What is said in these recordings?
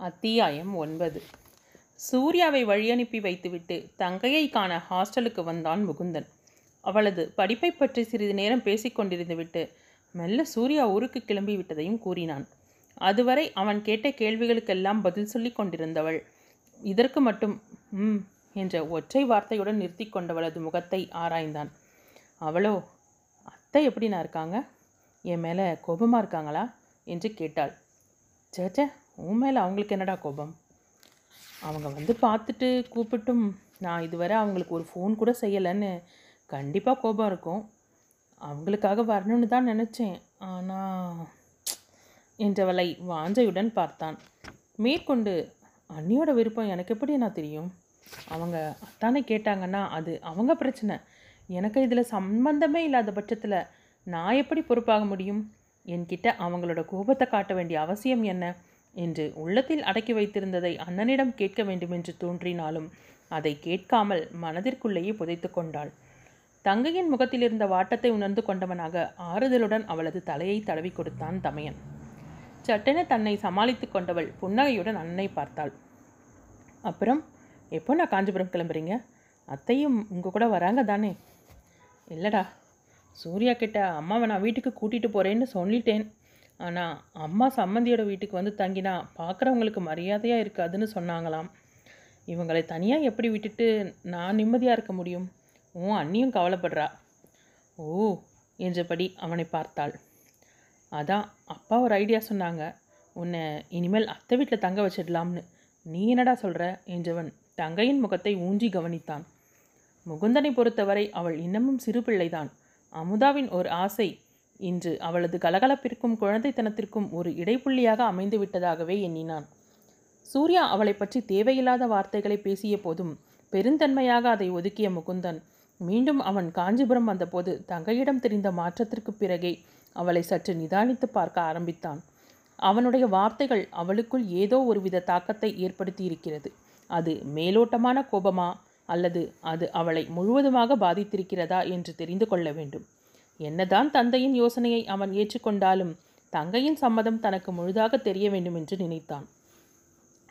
அத்தியாயம் ஒன்பது. சூர்யாவை வழியனுப்பி வைத்துவிட்டு தங்கையை காண ஹாஸ்டலுக்கு வந்தான் முகுந்தன். அவளது படிப்பை பற்றி சிறிது நேரம் பேசிக்கொண்டிருந்துவிட்டு விட்டு மெல்ல சூர்யா ஊருக்கு கிளம்பி விட்டதையும் கூறினான். அதுவரை அவன் கேட்ட கேள்விகளுக்கெல்லாம் பதில் சொல்லி கொண்டிருந்தவள். இதற்கு மட்டும் ம் என்ற ஒற்றை வார்த்தையுடன் நிறுத்தி கொண்டவளது முகத்தை ஆராய்ந்தான். அவளோ அத்தை எப்படிண்ணா இருக்காங்க? என் மேலே கோபமாக இருக்காங்களா? என்று கேட்டாள். சேச்சே உன் மேலே அவங்களுக்கு என்னடா கோபம்? அவங்க வந்து பார்த்துட்டு கூப்பிட்டும். நான் இதுவரை அவங்களுக்கு ஒரு ஃபோன் கூட செய்யலைன்னு கண்டிப்பாக கோபம் இருக்கும். அவங்களுக்காக வரணும்னு தான் நினச்சேன். ஆனால் என்றவளை வாஞ்சையுடன் பார்த்தான். மேற்கொண்டு அண்ணியோட விருப்பம் எனக்கு எப்படி நான் தெரியும்? அவங்க அத்தானே கேட்டாங்கன்னா அது அவங்க பிரச்சனை. எனக்கு இதில் சம்பந்தமே இல்லாத பட்சத்தில் நான் எப்படி பொறுப்பாக முடியும்? என்கிட்ட அவங்களோட கோபத்தை காட்ட வேண்டிய அவசியம் என்ன? என்று உள்ளத்தில் அடக்கி வைத்திருந்ததை அண்ணனிடம் கேட்க வேண்டுமென்று தோன்றினாலும் அதை கேட்காமல் மனதிற்குள்ளேயே புதைத்து கொண்டாள். தங்கையின் முகத்தில் இருந்த வாட்டத்தை உணர்ந்து கொண்டவனாக ஆறுதலுடன் அவளது தலையை தடவி கொடுத்தான் தமையன். சட்டென தன்னை சமாளித்து கொண்டவள் புன்னகையுடன் அண்ணனை பார்த்தாள். அப்புறம்? எப்போ நான் காஞ்சிபுரம் கிளம்புறீங்க? அத்தையும் உங்கள் கூட வராங்க தானே? இல்லைடா சூர்யா கிட்ட அம்மாவை நான் வீட்டுக்கு கூட்டிகிட்டு போகிறேன்னு சொல்லிட்டேன். ஆனால் அம்மா சம்மந்தியோட வீட்டுக்கு வந்து தங்கினா பார்க்குறவங்களுக்கு மரியாதையாக இருக்காதுன்னு சொன்னாங்களாம். இவங்களை தனியாக எப்படி விட்டுட்டு நான் நிம்மதியாக இருக்க முடியும்? உன் அண்ணியும் கவலைப்படுறா. ஓ என்றபடி அவனை பார்த்தாள். அதான் அப்பா ஒரு ஐடியா சொன்னாங்க. உன்னை இனிமேல் அத்தை வீட்டில் தங்க வச்சிடலாம்னு. நீ என்னடா சொல்கிற என்றவன் தங்கையின் முகத்தை ஊஞ்சி கவனித்தான். முகுந்தனை பொறுத்தவரை அவள் இன்னமும் சிறு பிள்ளைதான். அமுதாவின் ஒரு ஆசை இன்று அவளது கலகலப்பிற்கும் குழந்தைத்தனத்திற்கும் ஒரு இடைப்புள்ளியாக அமைந்து விட்டதாகவே எண்ணினான். சூர்யா அவளை பற்றி தேவையில்லாத வார்த்தைகளை பேசிய போதும் பெருந்தன்மையாக அதை ஒதுக்கிய முகுந்தன் மீண்டும் அவன் காஞ்சிபுரம் வந்தபோது தங்கையிடம் தெரிந்த மாற்றத்திற்கு பிறகே அவளை சற்று நிதானித்து பார்க்க ஆரம்பித்தான். அவனுடைய வார்த்தைகள் அவளுக்குள் ஏதோ ஒருவித தாக்கத்தை ஏற்படுத்தி இருக்கிறது அது மேலோட்டமான கோபமா அல்லது அது அவளை முழுவதுமாக பாதித்திருக்கிறதா என்று தெரிந்து கொள்ள வேண்டும். என்னதான் தந்தையின் யோசனையை அவன் ஏற்றுக்கொண்டாலும் தங்கையின் சம்மதம் தனக்கு முழுதாக தெரிய வேண்டும் என்று நினைத்தான்.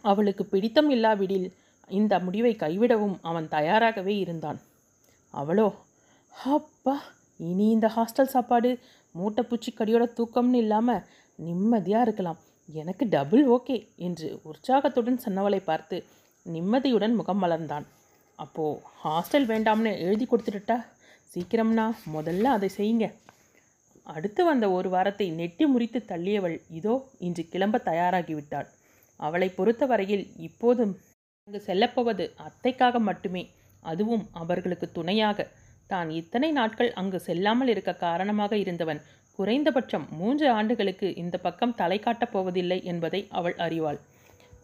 அவளுக்கு பிடித்தம் இல்லாவிடில் இந்த முடிவை கைவிடவும் அவன் தயாராகவே இருந்தான். அவளோ அப்பா இனி இந்த ஹாஸ்டல் சாப்பாடு மூட்டை பூச்சிக்கடியோட தூக்கம்னு இல்லாமல் நிம்மதியாக இருக்கலாம். எனக்கு டபுள் ஓகே என்று உற்சாகத்துடன் சொன்னவளை பார்த்து நிம்மதியுடன் முகம் மலர்ந்தான். அப்போது ஹாஸ்டல் வேண்டாம்னு எழுதி கொடுத்துட்டுட்டா? சீக்கிரம்னா முதல்ல அதை செய்யுங்க. அடுத்து வந்த ஒரு வாரத்தை நெட்டி முறித்து தள்ளியவள் இதோ இன்று கிளம்ப தயாராகிவிட்டாள். அவளை பொறுத்தவரையில் இப்போதும் அங்கு செல்லப்போவது அத்தைக்காக மட்டுமே அதுவும் அவர்களுக்கு துணையாக. தான் இத்தனை நாட்கள் அங்கு செல்லாமல் இருக்க காரணமாக இருந்தவன் குறைந்தபட்சம் மூன்று ஆண்டுகளுக்கு இந்த பக்கம் தலை காட்டப் போவதில்லை என்பதை அவள் அறிவாள்.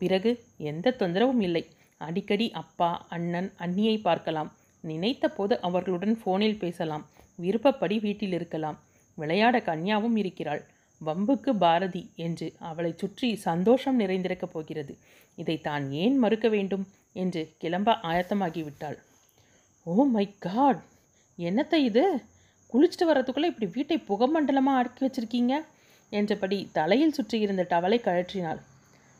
பிறகு எந்த தொந்தரவும் இல்லை. அடிக்கடி அப்பா அண்ணன் அண்ணியை பார்க்கலாம். நினைத்த போது அவர்களுடன் ஃபோனில் பேசலாம். விருப்பப்படி வீட்டில் இருக்கலாம். விளையாட கன்யாவும் இருக்கிறாள். வம்புக்கு பாரதி என்று அவளை சுற்றி சந்தோஷம் நிறைந்திருக்கப் போகிறது. இதை தான் ஏன் மறுக்க வேண்டும்? என்று கிளம்ப ஆயத்தமாகிவிட்டாள். ஓ மை காட் என்னத்தை இது? குளிச்சுட்டு வரதுக்குள்ளே இப்படி வீட்டை புகமண்டலமாக அடுக்கி வச்சிருக்கீங்க? என்றபடி தலையில் சுற்றி இருந்த டவலை கழற்றினாள்.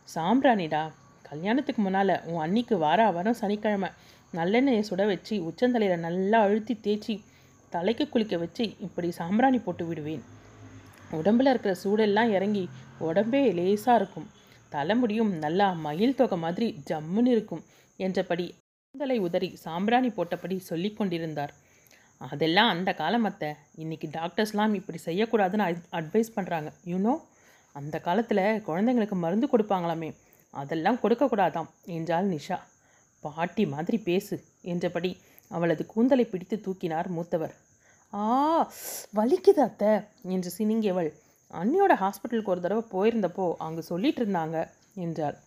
சாம்பிராணிடா கல்யாணத்துக்கு முன்னால் உன் அன்னிக்கு வார வாரம் சனிக்கிழமை நல்லெண்ணெயை சுட வச்சு உச்சந்தலையில் நல்லா அழுத்தி தேய்ச்சி தலைக்கு குளிக்க வச்சு இப்படி சாம்பிராணி போட்டு விடுவேன். உடம்பில் இருக்கிற சூடெல்லாம் இறங்கி உடம்பே லேசாக இருக்கும். தலைமுடியும் நல்லா மயில் தொகை மாதிரி ஜம்முன்னு இருக்கும் என்றபடி தலை உதறி சாம்பிராணி போட்டபடி சொல்லி கொண்டிருந்தார். அதெல்லாம் அந்த காலமத்த இன்னைக்கு டாக்டர்ஸ்லாம் இப்படி செய்யக்கூடாதுன்னு அட்வைஸ் பண்ணுறாங்க யூனோ அந்த காலத்தில் குழந்தைங்களுக்கு மருந்து கொடுப்பாங்களாமே. அதெல்லாம் கொடுக்கக்கூடாதாம் என்றாள் நிஷா. பாட்டி மாதிரி பேசு என்றபடி அவளது கூந்தலை பிடித்து தூக்கினார் மூத்தவர். ஆ வலிக்குது அத்தை என்று சினிங்கியவள். அண்ணியோட ஹாஸ்பிட்டலுக்கு ஒரு தடவை போயிருந்தப்போ அங்கே சொல்லிட்டு இருந்தாங்க என்றாள்.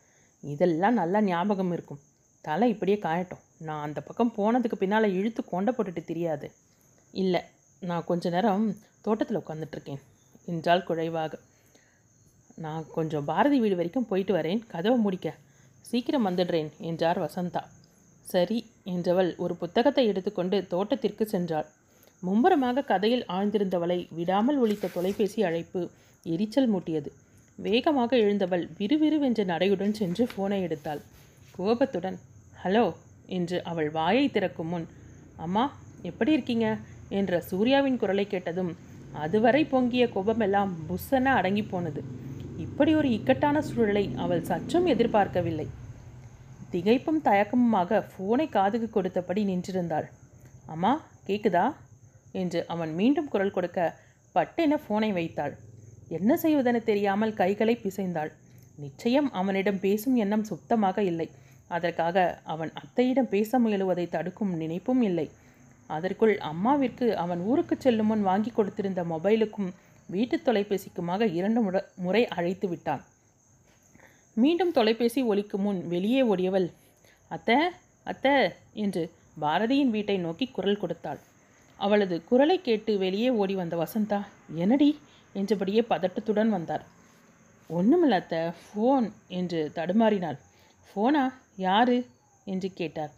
இதெல்லாம் நல்லா ஞாபகம் இருக்கும். தலை இப்படியே காயட்டும். நான் அந்த பக்கம் போனதுக்கு பின்னால் இழுத்து கொண்ட போட்டுட்டு தெரியாது. இல்லை நான் கொஞ்ச நேரம் தோட்டத்தில் உட்காந்துட்ருக்கேன் என்றால் குழைவாக. நான் கொஞ்சம் பாரதி வீடு வரைக்கும் போயிட்டு வரேன். கதவை முடிக்க. சீக்கிரம் வந்துடுறேன் என்றார் வசந்தா. சரி என்றவள் ஒரு புத்தகத்தை எடுத்துக்கொண்டு தோட்டத்திற்கு சென்றாள். மும்முரமாக கதையில் ஆழ்ந்திருந்தவளை விடாமல் ஒழித்த தொலைபேசி அழைப்பு எரிச்சல் மூட்டியது. வேகமாக எழுந்தவள் விறுவிறுவென்ற நடையுடன் சென்று ஃபோனை எடுத்தாள். கோபத்துடன் ஹலோ என்று அவள் வாயை திறக்கும் முன் அம்மா எப்படி இருக்கீங்க? என்ற சூர்யாவின் குரலை கேட்டதும் அதுவரை பொங்கிய கோபமெல்லாம் புஸ்ஸென அடங்கி போனது. இப்படி ஒரு இக்கட்டான சூழலை அவள் சற்றும் எதிர்பார்க்கவில்லை. திகைப்பும் தயக்கமுமாக ஃபோனை காதுக்கு கொடுத்தபடி நின்றிருந்தாள். அம்மா கேக்குதா? என்று அவன் மீண்டும் குரல் கொடுக்க பட்டென ஃபோனை வைத்தாள். என்ன செய்வதென தெரியாமல் கைகளை பிசைந்தாள். நிச்சயம் அவனிடம் பேசும் எண்ணம் சுத்தமாக இல்லை. அதற்காக அவன் அத்தையிடம் பேச முயலுவதை தடுக்கும் நினைப்பும் இல்லை. அதற்குள் அம்மாவிற்கு அவன் ஊருக்கு செல்லும் முன் வாங்கி கொடுத்திருந்த மொபைலுக்கும் வீட்டு தொலைபேசிக்குமாக இரண்டு முறை முறை அழைத்து விட்டான். மீண்டும் தொலைபேசி ஒலிக்கும் முன் வெளியே ஓடியவள் அத்தை அத்தை என்று பாரதியின் வீட்டை நோக்கி குரல் கொடுத்தாள். அவளது குரலை கேட்டு வெளியே ஓடி வந்த வசந்தா என்னடி? என்றபடியே பதட்டத்துடன் வந்தார். ஒன்றுமில்ல அத்தை ஃபோன் என்று தடுமாறினாள். ஃபோனா? யாரு? என்று கேட்டார்.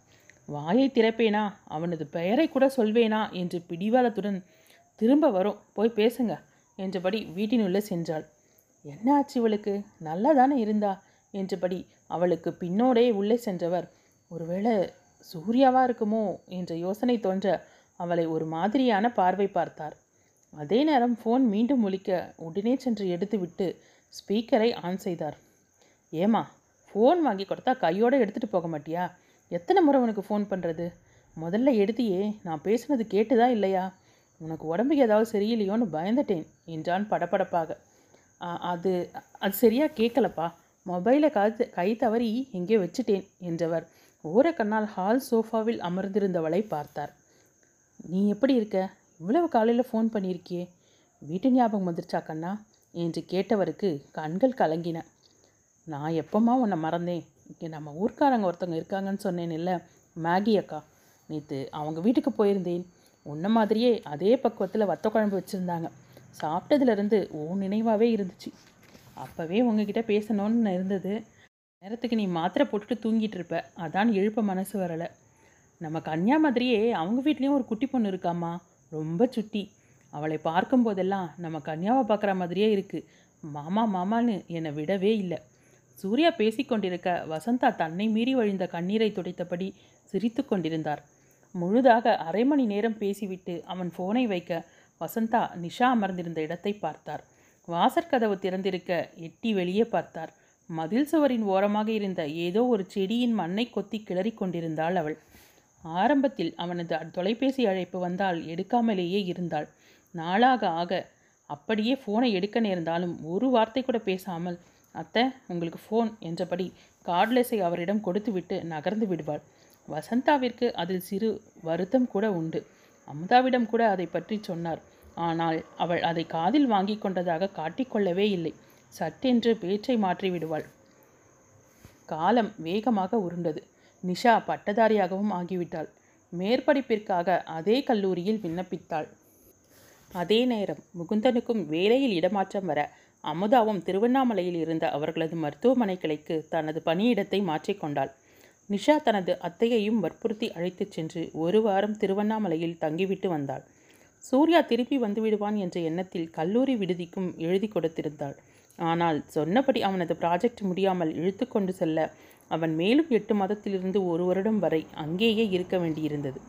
வாயை திறப்பேனா? அவனது பெயரை கூட சொல்வேனா? என்று பிடிவாதத்துடன் திரும்ப வரும் போய் பேசுங்க. என்றபடி வீட்டினுள்ளே சென்றாள். என்ன ஆச்சு இவளுக்கு? நல்லா தானே இருந்தா? என்றபடி அவளுக்கு பின்னோடே உள்ளே சென்றவர் ஒருவேளை சூர்யாவா இருக்குமோ? என்ற யோசனை தோன்ற அவளை ஒரு மாதிரியான பார்வை பார்த்தார். அதே நேரம் ஃபோன் மீண்டும் ஒழிக்க உடனே சென்று எடுத்துவிட்டு ஸ்பீக்கரை ஆன் செய்தார். ஏமா ஃபோன் வாங்கி கொடுத்தா கையோடு எடுத்துகிட்டு போக மாட்டியா? எத்தனை முறை உனக்கு ஃபோன் பண்ணுறது முதல்ல எடுத்தியே நான் பேசுனது கேட்டுதா இல்லையா? உனக்கு உடம்புக்கு ஏதாவது சரியில்லையோன்னு பயந்துட்டேன் என்றான் படபடப்பாக. அது அது சரியாக கேட்கலப்பா. மொபைலை காத்து கை தவறி எங்கே வச்சுட்டேன் என்றவர். ஓரக்கண்ணால் ஹால் சோஃபாவில் அமர்ந்திருந்தவளை பார்த்தார். நீ எப்படி இருக்க? இவ்வளவு காலையில் ஃபோன் பண்ணியிருக்கியே. வீட்டு ஞாபகம் வந்துருச்சா கண்ணா? என்று கேட்டவருக்கு கண்கள் கலங்கின. நான் எப்போம்மா உன்னை மறந்தேன்? இங்கே நம்ம ஊர்க்காரங்க ஒருத்தவங்க இருக்காங்கன்னு சொன்னேன் இல்லை மேகி அக்கா. நேற்று அவங்க வீட்டுக்கு போயிருந்தேன். உன்ன மாதிரியே அதே பக்குவத்தில் வத்த குழம்பு வச்சுருந்தாங்க. சாப்பிட்டதுலேருந்து உன் நினைவாகவே இருந்துச்சு. அப்போவே உங்ககிட்ட பேசணும்னு இருந்தது. நேரத்துக்கு நீ மாத்திரை போட்டுட்டு தூங்கிட்டு இருப்ப. அதான் எழுப்ப மனசு வரலை. நம்ம கன்யா மாதிரியே அவங்க வீட்லேயும் ஒரு குட்டி பொண்ணு இருக்காம்மா. ரொம்ப சுட்டி. அவளை பார்க்கும்போதெல்லாம் நம்ம கன்யாவை பார்க்குற மாதிரியே இருக்குது மாமா மாமான்னு என்னை விடவே இல்லை. சூர்யா பேசிக்கொண்டிருக்க வசந்தா தன்னை மீறி வழிந்த கண்ணீரை துடைத்தபடி சிரித்து கொண்டிருந்தார் முழுதாக அரை மணி நேரம் பேசிவிட்டு அவன் ஃபோனை வைக்க வசந்தா நிஷா அமர்ந்திருந்த இடத்தை பார்த்தார். வாசற்கதவு திறந்திருக்க எட்டி வெளியே பார்த்தார். மதில் சுவரின் ஓரமாக இருந்த ஏதோ ஒரு செடியின் மண்ணை கொத்தி கிளறிக் கொண்டிருந்தாள் அவள். ஆரம்பத்தில் அவனது தொலைபேசி அழைப்பு வந்தால் எடுக்காமலேயே இருந்தாள். நாளாக ஆக அப்படியே ஃபோனை எடுக்க நேர்ந்தாலும் ஒரு வார்த்தை கூட பேசாமல் அத்தை உங்களுக்கு ஃபோன் என்றபடி கார்ட்லெஸை அவரிடம் கொடுத்துவிட்டு நகர்ந்து விடுவாள். வசந்தாவிற்கு அதில் சிறு வருத்தம் கூட உண்டு. அமுதாவிடம் கூட அதை பற்றி சொன்னார். ஆனால் அவள் அதை காதில் வாங்கி கொண்டதாக காட்டிக்கொள்ளவே இல்லை. சட்டென்று பேச்சை மாற்றி விடுவாள். காலம் வேகமாக உருண்டது. நிஷா பட்டதாரியாகவும் ஆகிவிட்டாள். மேற்படிப்பிற்காக அதே கல்லூரியில் விண்ணப்பித்தாள். அதே நேரம் முகுந்தனுக்கும் வேலையில் இடமாற்றம் வர அமுதாவும் திருவண்ணாமலையில் இருந்த அவர்களது மருத்துவமனை கிளைக்கு தனது பணியிடத்தை மாற்றிக்கொண்டாள் நிஷா தனது அத்தையையும் வற்புறுத்தி அழைத்துச் சென்று ஒரு வாரம் திருவண்ணாமலையில் தங்கிவிட்டு வந்தாள். சூர்யா திருப்பி வந்துவிடுவான் என்ற எண்ணத்தில் கல்லூரி விடுதிக்கும் எழுதி கொடுத்திருந்தாள். ஆனால் சொன்னபடி அவனது ப்ராஜெக்ட் முடியாமல் இழுத்து கொண்டு செல்ல அவன் மேலும் எட்டு மாதத்திலிருந்து ஒரு வருடம் வரை அங்கேயே இருக்க வேண்டியிருந்தது.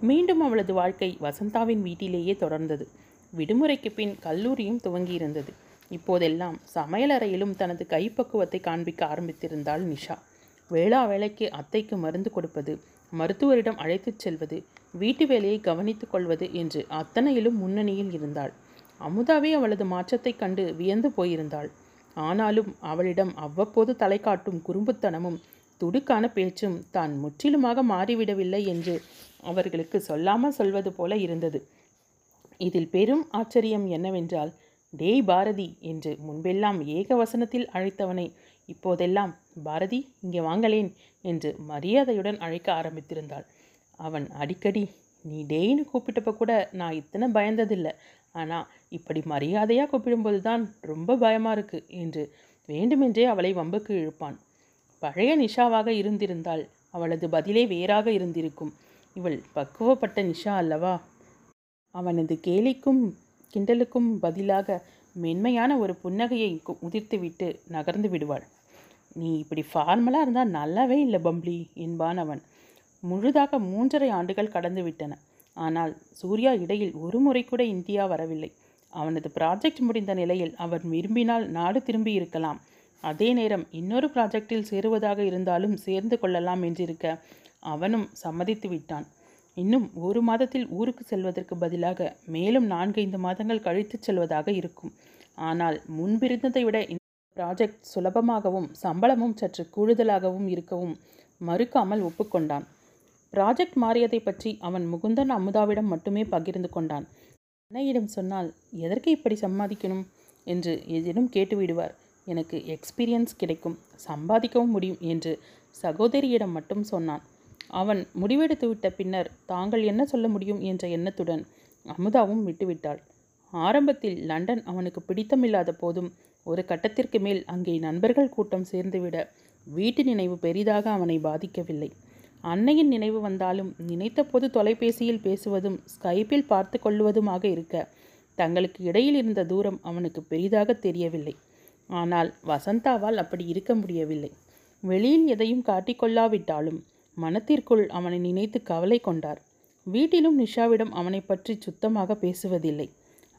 மீண்டும் அவளது வாழ்க்கை வசந்தாவின் வீட்டிலேயே தொடர்ந்தது. விடுமுறைக்கு பின் கல்லூரியும் துவங்கியிருந்தது. இப்போதெல்லாம் சமையலறையிலும் தனது கைப்பக்குவத்தை காண்பிக்க ஆரம்பித்திருந்தாள் நிஷா. வேளா வேலைக்கு அத்தைக்கு மருந்து கொடுப்பது மருத்துவரிடம் அழைத்துச் செல்வது வீட்டு வேலையை கவனித்துக் கொள்வது என்று அத்தனையிலும் முன்னணியில் இருந்தாள். அமுதாவே அவளது மாற்றத்தைக் கண்டு வியந்து போயிருந்தாள். ஆனாலும் அவளிடம் அவ்வப்போது தலை காட்டும் குறும்புத்தனமும் துடுக்கான பேச்சும் தான் முற்றிலுமாக மாறிவிடவில்லை என்று அவர்களுக்கு சொல்லாமல் சொல்வது போல இருந்தது. இதில் பெரும் ஆச்சரியம் என்னவென்றால் டேய் பாரதி என்று முன்பெல்லாம் ஏக வசனத்தில் அழைத்தவனை இப்போதெல்லாம் பாரதி இங்கே வாங்களேன் என்று மரியாதையுடன் அழைக்க ஆரம்பித்திருந்தாள். அவன் அடிக்கடி நீ டேய்னு கூப்பிட்டப்ப கூட நான் இத்தனை பயந்ததில்லை. ஆனால் இப்படி மரியாதையாக கூப்பிடும்போது தான் ரொம்ப பயமாக இருக்கு என்று வேண்டுமென்றே அவளை வம்புக்கு இழுப்பான். பழைய நிஷாவாக இருந்திருந்தால் அவளது பதிலே வேறாக இருந்திருக்கும். இவள் பக்குவப்பட்ட நிஷா அல்லவா? அவனது கேலிக்கும் கிண்டலுக்கும் பதிலாக மென்மையான ஒரு புன்னகையை உதிர்த்துவிட்டு நகர்ந்து விடுவாள். நீ இப்படி ஃபார்மலாக இருந்தால் நல்லாவே இல்லை பம்ப்ளி என்பான் அவன் முழுதாக மூன்றரை ஆண்டுகள் கடந்து விட்டன. ஆனால் சூர்யா இடையில் ஒரு முறை கூட இந்தியா வரவில்லை. அவனது ப்ராஜெக்ட் முடிந்த நிலையில் அவர் விரும்பினால் நாடு திரும்பி இருக்கலாம். அதே நேரம் இன்னொரு ப்ராஜெக்டில் சேருவதாக இருந்தாலும் சேர்ந்து கொள்ளலாம் என்றிருக்க அவனும் சம்மதித்து விட்டான். இன்னும் ஒரு மாதத்தில் ஊருக்கு செல்வதற்கு பதிலாக மேலும் நான்கைந்து மாதங்கள் கழித்து செல்வதாக இருக்கும். ஆனால் முன்பிருந்ததை விட ப்ராஜெக்ட் சுலபமாகவும் சம்பளமும் சற்று கூடுதலாகவும் இருக்கவும் மறுக்காமல் ஒப்புக்கொண்டான். ப்ராஜெக்ட் மாறியதை பற்றி அவன் முகுந்தன் அமுதாவிடம் மட்டுமே பகிர்ந்து கொண்டான். அன்னையிடம் சொன்னால் எதற்கு இப்படி சம்பாதிக்கணும்? என்று ஏதேனும் கேட்டுவிடுவார் எனக்கு எக்ஸ்பீரியன்ஸ் கிடைக்கும். சம்பாதிக்கவும் முடியும் என்று சகோதரியிடம் மட்டும் சொன்னான். அவன் முடிவெடுத்துவிட்ட பின்னர் தாங்கள் என்ன சொல்ல முடியும்? என்ற எண்ணத்துடன் அமுதாவும் விட்டுவிட்டாள். ஆரம்பத்தில் லண்டன் அவனுக்கு பிடித்தமில்லாத போதும் ஒரு கட்டத்திற்கு மேல் அங்கே நண்பர்கள் கூட்டம் சேர்ந்துவிட வீட்டு நினைவு பெரிதாக அவனை பாதிக்கவில்லை. அன்னையின் நினைவு வந்தாலும் நினைத்தபோது தொலைபேசியில் பேசுவதும் ஸ்கைப்பில் பார்த்து கொள்வதுமாக இருக்க தங்களுக்கு இடையில் இருந்த தூரம் அவனுக்கு பெரிதாக தெரியவில்லை. ஆனால் வசந்தாவால் அப்படி இருக்க முடியவில்லை. வெளியில் எதையும் காட்டிக்கொள்ளாவிட்டாலும் மனத்திற்குள் அவனை நினைத்து கவலை கொண்டார். வீட்டிலும் நிஷாவிடம் அவனை பற்றி சுத்தமாக பேசுவதில்லை.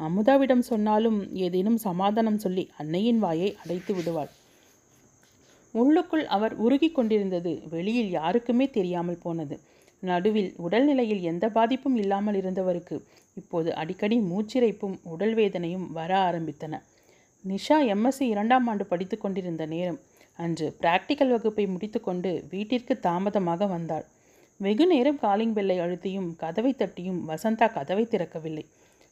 அமுதாவிடம் சொன்னாலும் ஏதேனும் சமாதானம் சொல்லி அன்னையின் வாயை அடைத்து விடுவாள். உள்ளுக்குள் அவர் உருகிக் கொண்டிருந்தது. வெளியில் யாருக்குமே தெரியாமல் போனது. நடுவில் உடல்நிலையில் எந்த பாதிப்பும் இல்லாமல் இருந்தவருக்கு இப்போது அடிக்கடி மூச்சிறைப்பும் உடல் வேதனையும் வர ஆரம்பித்தன. நிஷா எம்எஸ்சி இரண்டாம் ஆண்டு படித்து கொண்டிருந்த நேரம். அன்று பிராக்டிக்கல் வகுப்பை முடித்துக்கொண்டு வீட்டிற்கு தாமதமாக வந்தாள். வெகு நேரம் காலிங் பெல்லை அழுத்தியும் கதவை தட்டியும் வசந்தா கதவை திறக்கவில்லை.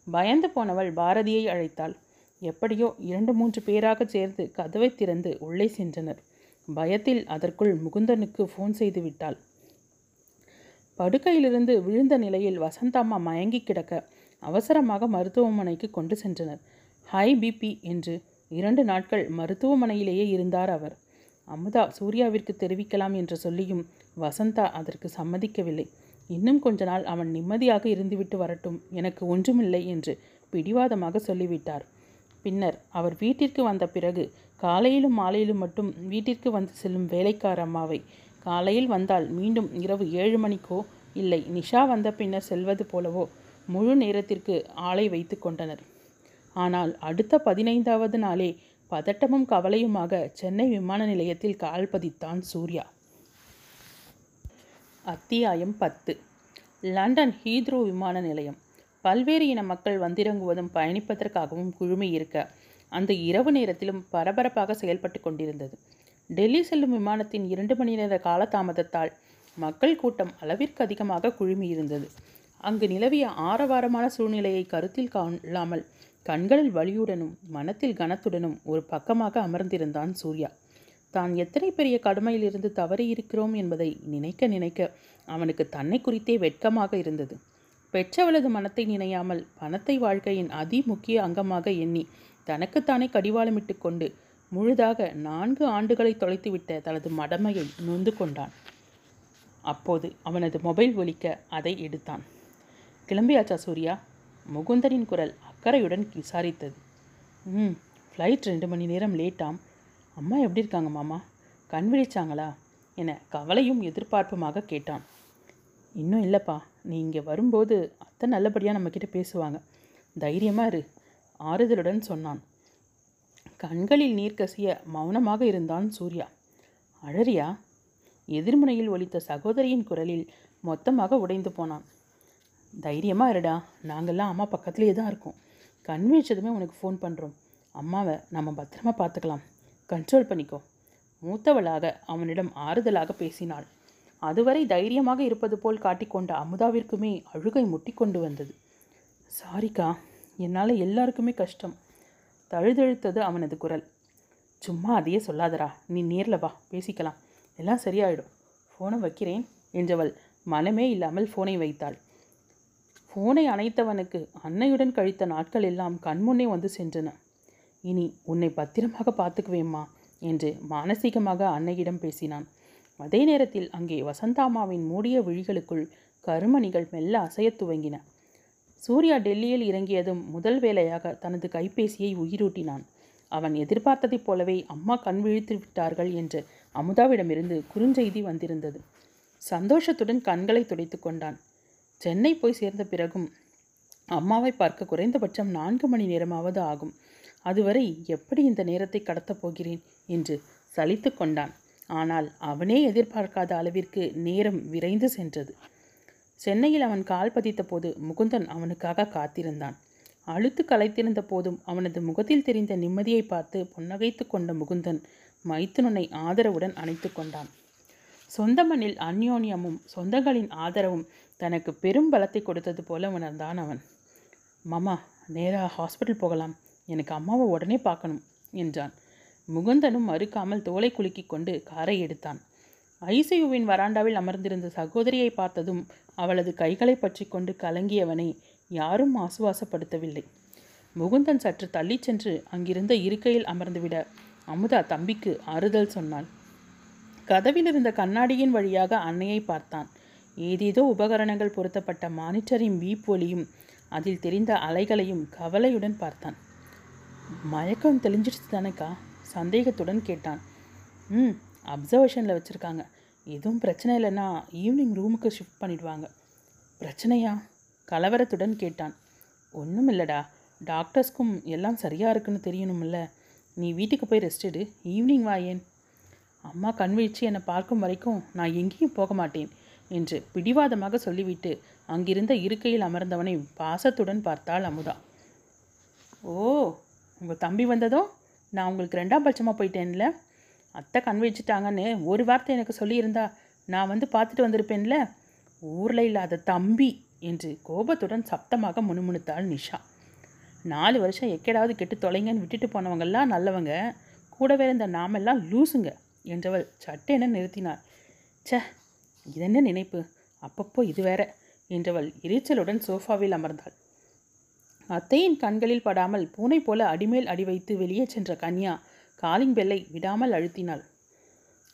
பயந்து போனவள் பாரதியை அழைத்தாள். எப்படியோ இரண்டு மூன்று பேராக சேர்ந்து கதவை திறந்து உள்ளே சென்றனர். பயத்தில் அதற்குள் முகுந்தனுக்கு ஃபோன் செய்து விட்டாள். படுக்கையிலிருந்து விழுந்த நிலையில் வசந்தாம்மா மயங்கி கிடக்க அவசரமாக மருத்துவமனைக்கு கொண்டு சென்றனர். ஹை பிபி என்று இரண்டு நாட்கள் மருத்துவமனையிலேயே இருந்தார் அவர். அமுதா சூர்யாவிற்கு தெரிவிக்கலாம் என்று சொல்லியும் வசந்தா அதற்கு சம்மதிக்கவில்லை. இன்னும் கொஞ்ச நாள் அவன் நிம்மதியாக இருந்துவிட்டு வரட்டும் எனக்கு ஒன்றுமில்லை என்று பிடிவாதமாக சொல்லிவிட்டார். பின்னர் அவர் வீட்டிற்கு வந்த பிறகு காலையிலும் மாலையிலும் மட்டும் வீட்டிற்கு வந்து செல்லும் வேலைக்கார அம்மாவை. காலையில் வந்தால் மீண்டும் இரவு ஏழு மணிக்கோ இல்லை நிஷா வந்த பின்னர் செல்வது போலவோ முழு நேரத்திற்கு ஆளை வைத்து கொண்டனர். ஆனால் அடுத்த பதினைந்தாவது நாளே பதட்டமும் கவலையுமாக சென்னை விமான நிலையத்தில் கால் பதித்தான் சூர்யா. அத்தியாயம் பத்து. லண்டன் ஹீத்ரோ விமான நிலையம். பல்வேறு இன மக்கள் வந்திறங்குவதும் பயணிப்பதற்காகவும் குழுமி இருக்க அந்த இரவு நேரத்திலும் பரபரப்பாக செயல்பட்டு கொண்டிருந்தது. டெல்லி செல்லும் விமானத்தின் இரண்டு மணி நேர காலதாமதத்தால் மக்கள் கூட்டம் அளவிற்கு அதிகமாக குழுமியிருந்தது அங்கு நிலவிய ஆரவாரமான சூழ்நிலையை கருத்தில் காணாமல் கண்களில் வலியுடனும் மனத்தில் கனத்துடனும் ஒரு பக்கமாக அமர்ந்திருந்தான் சூர்யா. தான் எத்தனை பெரிய கடுமையிலிருந்து தவறி இருக்கிறோம் என்பதை நினைக்க நினைக்க அவனுக்கு தன்னை குறித்தே வெட்கமாக இருந்தது. பெற்றவளது மனத்தை நினையாமல் பணத்தை வாழ்க்கையின் அதி முக்கிய அங்கமாக எண்ணி தனக்குத்தானே கடிவாளமிட்டு கொண்டு முழுதாக நான்கு ஆண்டுகளை தொலைத்துவிட்ட தனது மடமையை நொந்து கொண்டான். அப்போது அவனது மொபைல் ஒலிக்க அதை எடுத்தான். கிளம்பியாச்சா சூர்யா? முகுந்தனின் குரல் அக்கறையுடன் விசாரித்தது. ம் ஃப்ளைட் ரெண்டு மணி நேரம் லேட்டாம் அம்மா எப்படி இருக்காங்க மாமா? கண் விழிச்சாங்களா? என கவலையும் எதிர்பார்ப்புமாக கேட்டான். இன்னும் இல்லைப்பா நீ இங்கே வரும்போது அத்தை நல்லபடியாக நம்மக்கிட்ட பேசுவாங்க. தைரியமாக இரு ஆறுதலுடன் சொன்னான். கண்களில் நீர் கசிய மௌனமாக இருந்தான் சூர்யா. அழறியா? எதிர்முனையில் ஒலித்த சகோதரியின் குரலில் மொத்தமாக உடைந்து போனான். தைரியமாக இருடா நாங்கள்லாம் அம்மா பக்கத்துலேயே தான் இருக்கோம். கண் விழிச்சதுமே உனக்கு ஃபோன் பண்ணுறோம் அம்மாவை நம்ம பத்திரமா பார்த்துக்கலாம். கண்ட்ரோல் பண்ணிக்கோ. மூத்தவளாக அவனிடம் ஆறுதலாக பேசினாள். அதுவரை தைரியமாக இருப்பது போல் காட்டிக்கொண்ட அமுதாவிற்குமே அழுகை முட்டிக்கொண்டு வந்தது. சாரிக்கா என்னால் எல்லாருக்குமே கஷ்டம். தழுதழுத்தது அவனது குரல். சும்மா அதையே சொல்லாதடா. நீ நேரில் வா பேசிக்கலாம். எல்லாம் சரியாயிடும். ஃபோனை வைக்கிறேன் என்றவள் மனமே இல்லாமல் ஃபோனை வைத்தாள். ஃபோனை அணைத்தவனுக்கு அன்னையுடன் கழித்த நாட்கள் எல்லாம் கண்முன்னே வந்து சென்றன. இனி உன்னை பத்திரமாக பார்த்துக்குவேம்மா என்று மானசீகமாக அன்னையிடம் பேசினான். அதே நேரத்தில் அங்கே வசந்தாமாவின் மூடிய விழிகளுக்குள் கருமணிகள் மெல்ல அசையத் துவங்கின. சூர்யா டெல்லியில் இறங்கியதும் முதல் வேலையாக தனது கைபேசியை உயிரூட்டினான். அவன் எதிர்பார்த்ததைப் போலவே அம்மா கண் விழித்து விட்டார்கள் என்று அமுதாவிடமிருந்து குறுஞ்செய்தி வந்திருந்தது. சந்தோஷத்துடன் கண்களை துடைத்து கொண்டான். சென்னை போய் சேர்ந்த பிறகும் அம்மாவை பார்க்க குறைந்தபட்சம் நான்கு மணி நேரமாவது ஆகும். அதுவரை எப்படி இந்த நேரத்தை கடத்தப் போகிறேன்? என்று சலித்து கொண்டான். ஆனால் அவனே எதிர்பார்க்காத அளவிற்கு நேரம் விரைந்து சென்றது. சென்னையில் அவன் கால் பதித்த போது முகுந்தன் அவனுக்காக காத்திருந்தான். அழுத்து கலைத்திருந்த போதும் அவனது முகத்தில் தெரிந்த நிம்மதியை பார்த்து புன்னகைத்து கொண்ட முகுந்தன் மைத்துனனை ஆதரவுடன் அணைத்து கொண்டான். சொந்த மண்ணில் அந்யோன்யமும் சொந்தங்களின் ஆதரவும் தனக்கு பெரும் பலத்தை கொடுத்தது போல உணர்ந்தான் அவன். மாமா நேராக ஹாஸ்பிட்டல் போகலாம். எனக்கு அம்மாவை உடனே பார்க்கணும் என்றான். முகுந்தனும் மறுக்காமல் தோலை குலுக்கி கொண்டு காரை எடுத்தான். ஐசியுவின் வராண்டாவில் அமர்ந்திருந்த சகோதரியை பார்த்ததும் அவளது கைகளை பற்றி கொண்டு கலங்கியவனை யாரும் ஆசுவாசப்படுத்தவில்லை. முகுந்தன் சற்று தள்ளி சென்று அங்கிருந்த இருக்கையில் அமர்ந்துவிட அமுதா தம்பிக்கு ஆறுதல் சொன்னாள். கதவில் இருந்த கண்ணாடியின் வழியாக அன்னையை பார்த்தான். ஏதேதோ உபகரணங்கள் பொருத்தப்பட்ட மானிட்டரின் வீப் ஒலியும் அதில் தெரிந்த அலைகளையும் கவலையுடன் பார்த்தான். மயக்கம் தெளிஞ்சிடுச்சு தானேக்கா? சந்தேகத்துடன் கேட்டான். ம் அப்சர்வேஷனில் வச்சுருக்காங்க. எதுவும் பிரச்சனை இல்லைன்னா ஈவினிங் ரூமுக்கு ஷிஃப்ட் பண்ணிடுவாங்க. பிரச்சனையா? கலவரத்துடன் கேட்டான். ஒன்றும் இல்லைடா. டாக்டர்ஸ்க்கும் எல்லாம் சரியாக இருக்குன்னு தெரியணும்ல. நீ வீட்டுக்கு போய் ரெஸ்ட் எடு. ஈவினிங் வா ஏன்? அம்மா கண் விழிச்சு என்னை பார்க்கும் வரைக்கும் நான் எங்கேயும் போக மாட்டேன் என்று பிடிவாதமாக சொல்லிவிட்டு அங்கிருந்த இருக்கையில் அமர்ந்தவனை பாசத்துடன் பார்த்தாள் அமுதா. ஓ உங்கள் தம்பி வந்ததோ நான் உங்களுக்கு ரெண்டாம் பட்சமாக போயிட்டேன்ல. அத்தை கண் வச்சுட்டாங்கன்னு ஒரு வார்த்தை எனக்கு சொல்லியிருந்தா நான் வந்து பார்த்துட்டு வந்திருப்பேன்ல. ஊரில் இல்லாத தம்பி என்று கோபத்துடன் சப்தமாக முணுமுணுத்தாள் நிஷா. நாலு வருஷம் எக்கேடாவது கெட்டு தொலைங்கன்னு விட்டுட்டு போனவங்கெல்லாம் நல்லவங்க. கூடவே இருந்த நாமெல்லாம் லூசுங்க என்றவள் சட்டென நிறுத்தினாள். ச்சே இதென்ன நினைப்பு? அப்பப்போ இது வேற என்றவள் எரிச்சலுடன் சோஃபாவில் அமர்ந்தாள். அத்தையின் கண்களில் படாமல் பூனை போல அடிமேல் அடி வைத்து வெளியே சென்ற கன்யா காலிங் பெல்லை விடாமல் அழுத்தினாள்.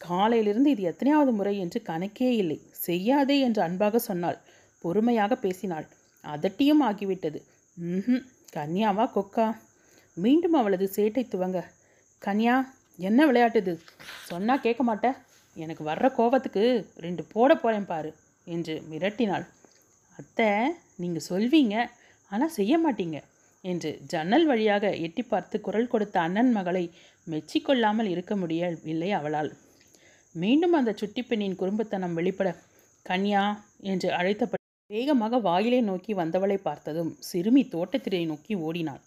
காலையிலிருந்து இது எத்தனையாவது முறை என்று கணக்கே இல்லை. செய்யாதே என்று அன்பாக சொன்னாள். பொறுமையாக பேசினாள். அதட்டியும் ஆகிவிட்டது. ம் கன்யாவா கொக்கா. மீண்டும் அவளது சேட்டை துவங்க. கன்யா என்ன விளையாட்டுது சொன்னா கேட்க மாட்ட. எனக்கு வர்ற கோபத்துக்கு ரெண்டு போட போறேன் பாரு என்று மிரட்டினாள். அத்தை நீங்கள் சொல்வீங்க. ஆனால் செய்ய மாட்டீங்க என்று ஜன்னல் வழியாக எட்டி பார்த்து குரல் கொடுத்த அண்ணன் மகளை மெச்சிக்கொள்ளாமல் இருக்க முடியவில்லை அவளால். மீண்டும் அந்த சுட்டி பெண்ணின் குறும்புத்தனம் வெளிப்பட கன்யா என்று அழைத்தபடி வேகமாக வாயிலை நோக்கி வந்தவளை பார்த்ததும் சிறுமி தோட்டத்திலே நோக்கி ஓடினாள்.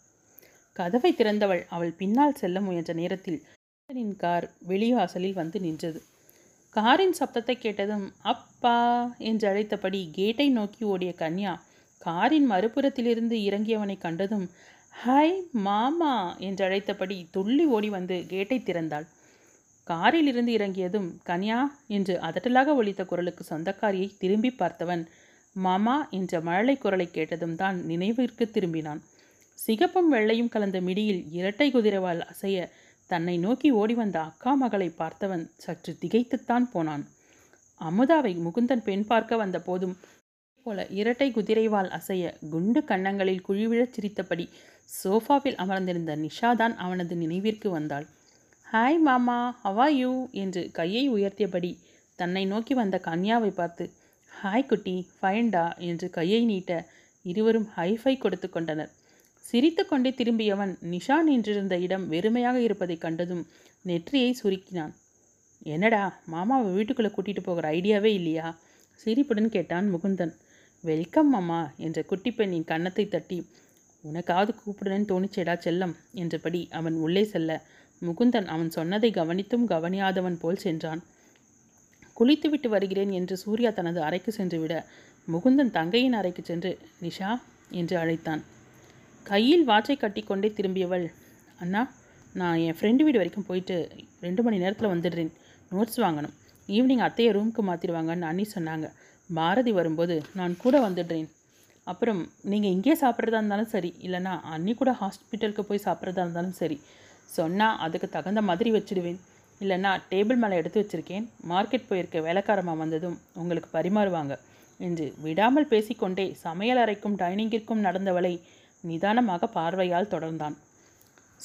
கதவை திறந்தவள் அவள் பின்னால் செல்ல முயன்ற நேரத்தில் கார் வெளிவாசலில் வந்து நின்றது. காரின் சப்தத்தை கேட்டதும் அப்பா என்று அழைத்தபடி கேட்டை நோக்கி ஓடிய கன்யா காரின் மறுபுறத்திலிருந்து இறங்கியவனை கண்டதும் ஹாய் மாமா! என்று அழைத்தபடி துள்ளி ஓடி வந்து கேட்டை திறந்தாள். காரில் இருந்து இறங்கியதும் கனியா! என்று அதட்டலாக ஒழித்த குரலுக்கு சொந்தக்காரியை திரும்பி பார்த்தவன் மாமா! என்ற மழலை குரலை கேட்டதும் தான் நினைவிற்கு திரும்பினான். சிகப்பும் வெள்ளையும் கலந்த மிடியில் இரட்டை குதிரவால் அசைய தன்னை நோக்கி ஓடி வந்த அக்கா மகளை பார்த்தவன் சற்று திகைத்துத்தான் போனான். அமுதாவை முகுந்தன் பெண் பார்க்க வந்த போதும் போல இரட்டை குதிரைவால் அசைய குண்டு கன்னங்களில் குழிவிழச் சிரித்தபடி சோஃபாவில் அமர்ந்திருந்த நிஷாதான் அவனது நினைவிற்கு வந்தாள். ஹாய் மாமா. ஹவா யூ என்று கையை உயர்த்தியபடி தன்னை நோக்கி வந்த கன்யாவை பார்த்து ஹாய் குட்டி. ஃபைன்டா என்று கையை நீட்ட இருவரும் ஹைஃபை கொடுத்து கொண்டனர். சிரித்து கொண்டே திரும்பியவன் நிஷா நின்றிருந்த இடம் வெறுமையாக இருப்பதைக் கண்டதும் நெற்றியை சுருக்கினான். என்னடா மாமாவை வீட்டுக்குள்ளே கூட்டிகிட்டு போகிற ஐடியாவே இல்லையா? சிரிப்புடன் கேட்டான் முகுந்தன். வெல்கம் மாமா என்ற குட்டி பெண்ணின் கன்னத்தை தட்டி உனக்காவது கூப்பிடுறேன்னு தோணிச்சேடா செல்லம் என்றபடி அவன் உள்ளே செல்ல முகுந்தன் அவன் சொன்னதை கவனித்தும் கவனியாதவன் போல் சென்றான். குளித்துவிட்டு வருகிறேன் என்று சூர்யா தனது அறைக்கு சென்றுவிட முகுந்தன் தங்கையின் அறைக்கு சென்று நிஷா என்று அழைத்தான். கையில் வாட்சை கட்டிக்கொண்டே திரும்பியவள் அண்ணா நான் என் ஃப்ரெண்டு வீடு வரைக்கும் போயிட்டு ரெண்டு மணி நேரத்தில் வந்துடுறேன். நோட்ஸ் வாங்கணும். ஈவினிங் அத்தையை ரூமுக்கு மாற்றிடுவாங்கன்னு அண்ணி சொன்னாங்க. மாருதி வரும்போது நான் கூட வந்துடுறேன். அப்புறம் நீங்கள் இங்கேயே சாப்பிட்றதா இருந்தாலும் சரி இல்லைனா அன்னி கூட ஹாஸ்பிட்டலுக்கு போய் சாப்பிட்றதா இருந்தாலும் சரி சொன்னால் அதுக்கு தகுந்த மாதிரி வச்சுடுவேன். இல்லைன்னா டேபிள் மேலே எடுத்து வச்சுருக்கேன். மார்க்கெட் போயிருக்க வேலைக்காரமாக வந்ததும் உங்களுக்கு பரிமாறுவாங்க. என்று விடாமல் பேசிக்கொண்டே சமையல் அறைக்கும் டைனிங்கிற்கும் நடந்தவளை நிதானமாக பார்வையால் தொடர்ந்தான்.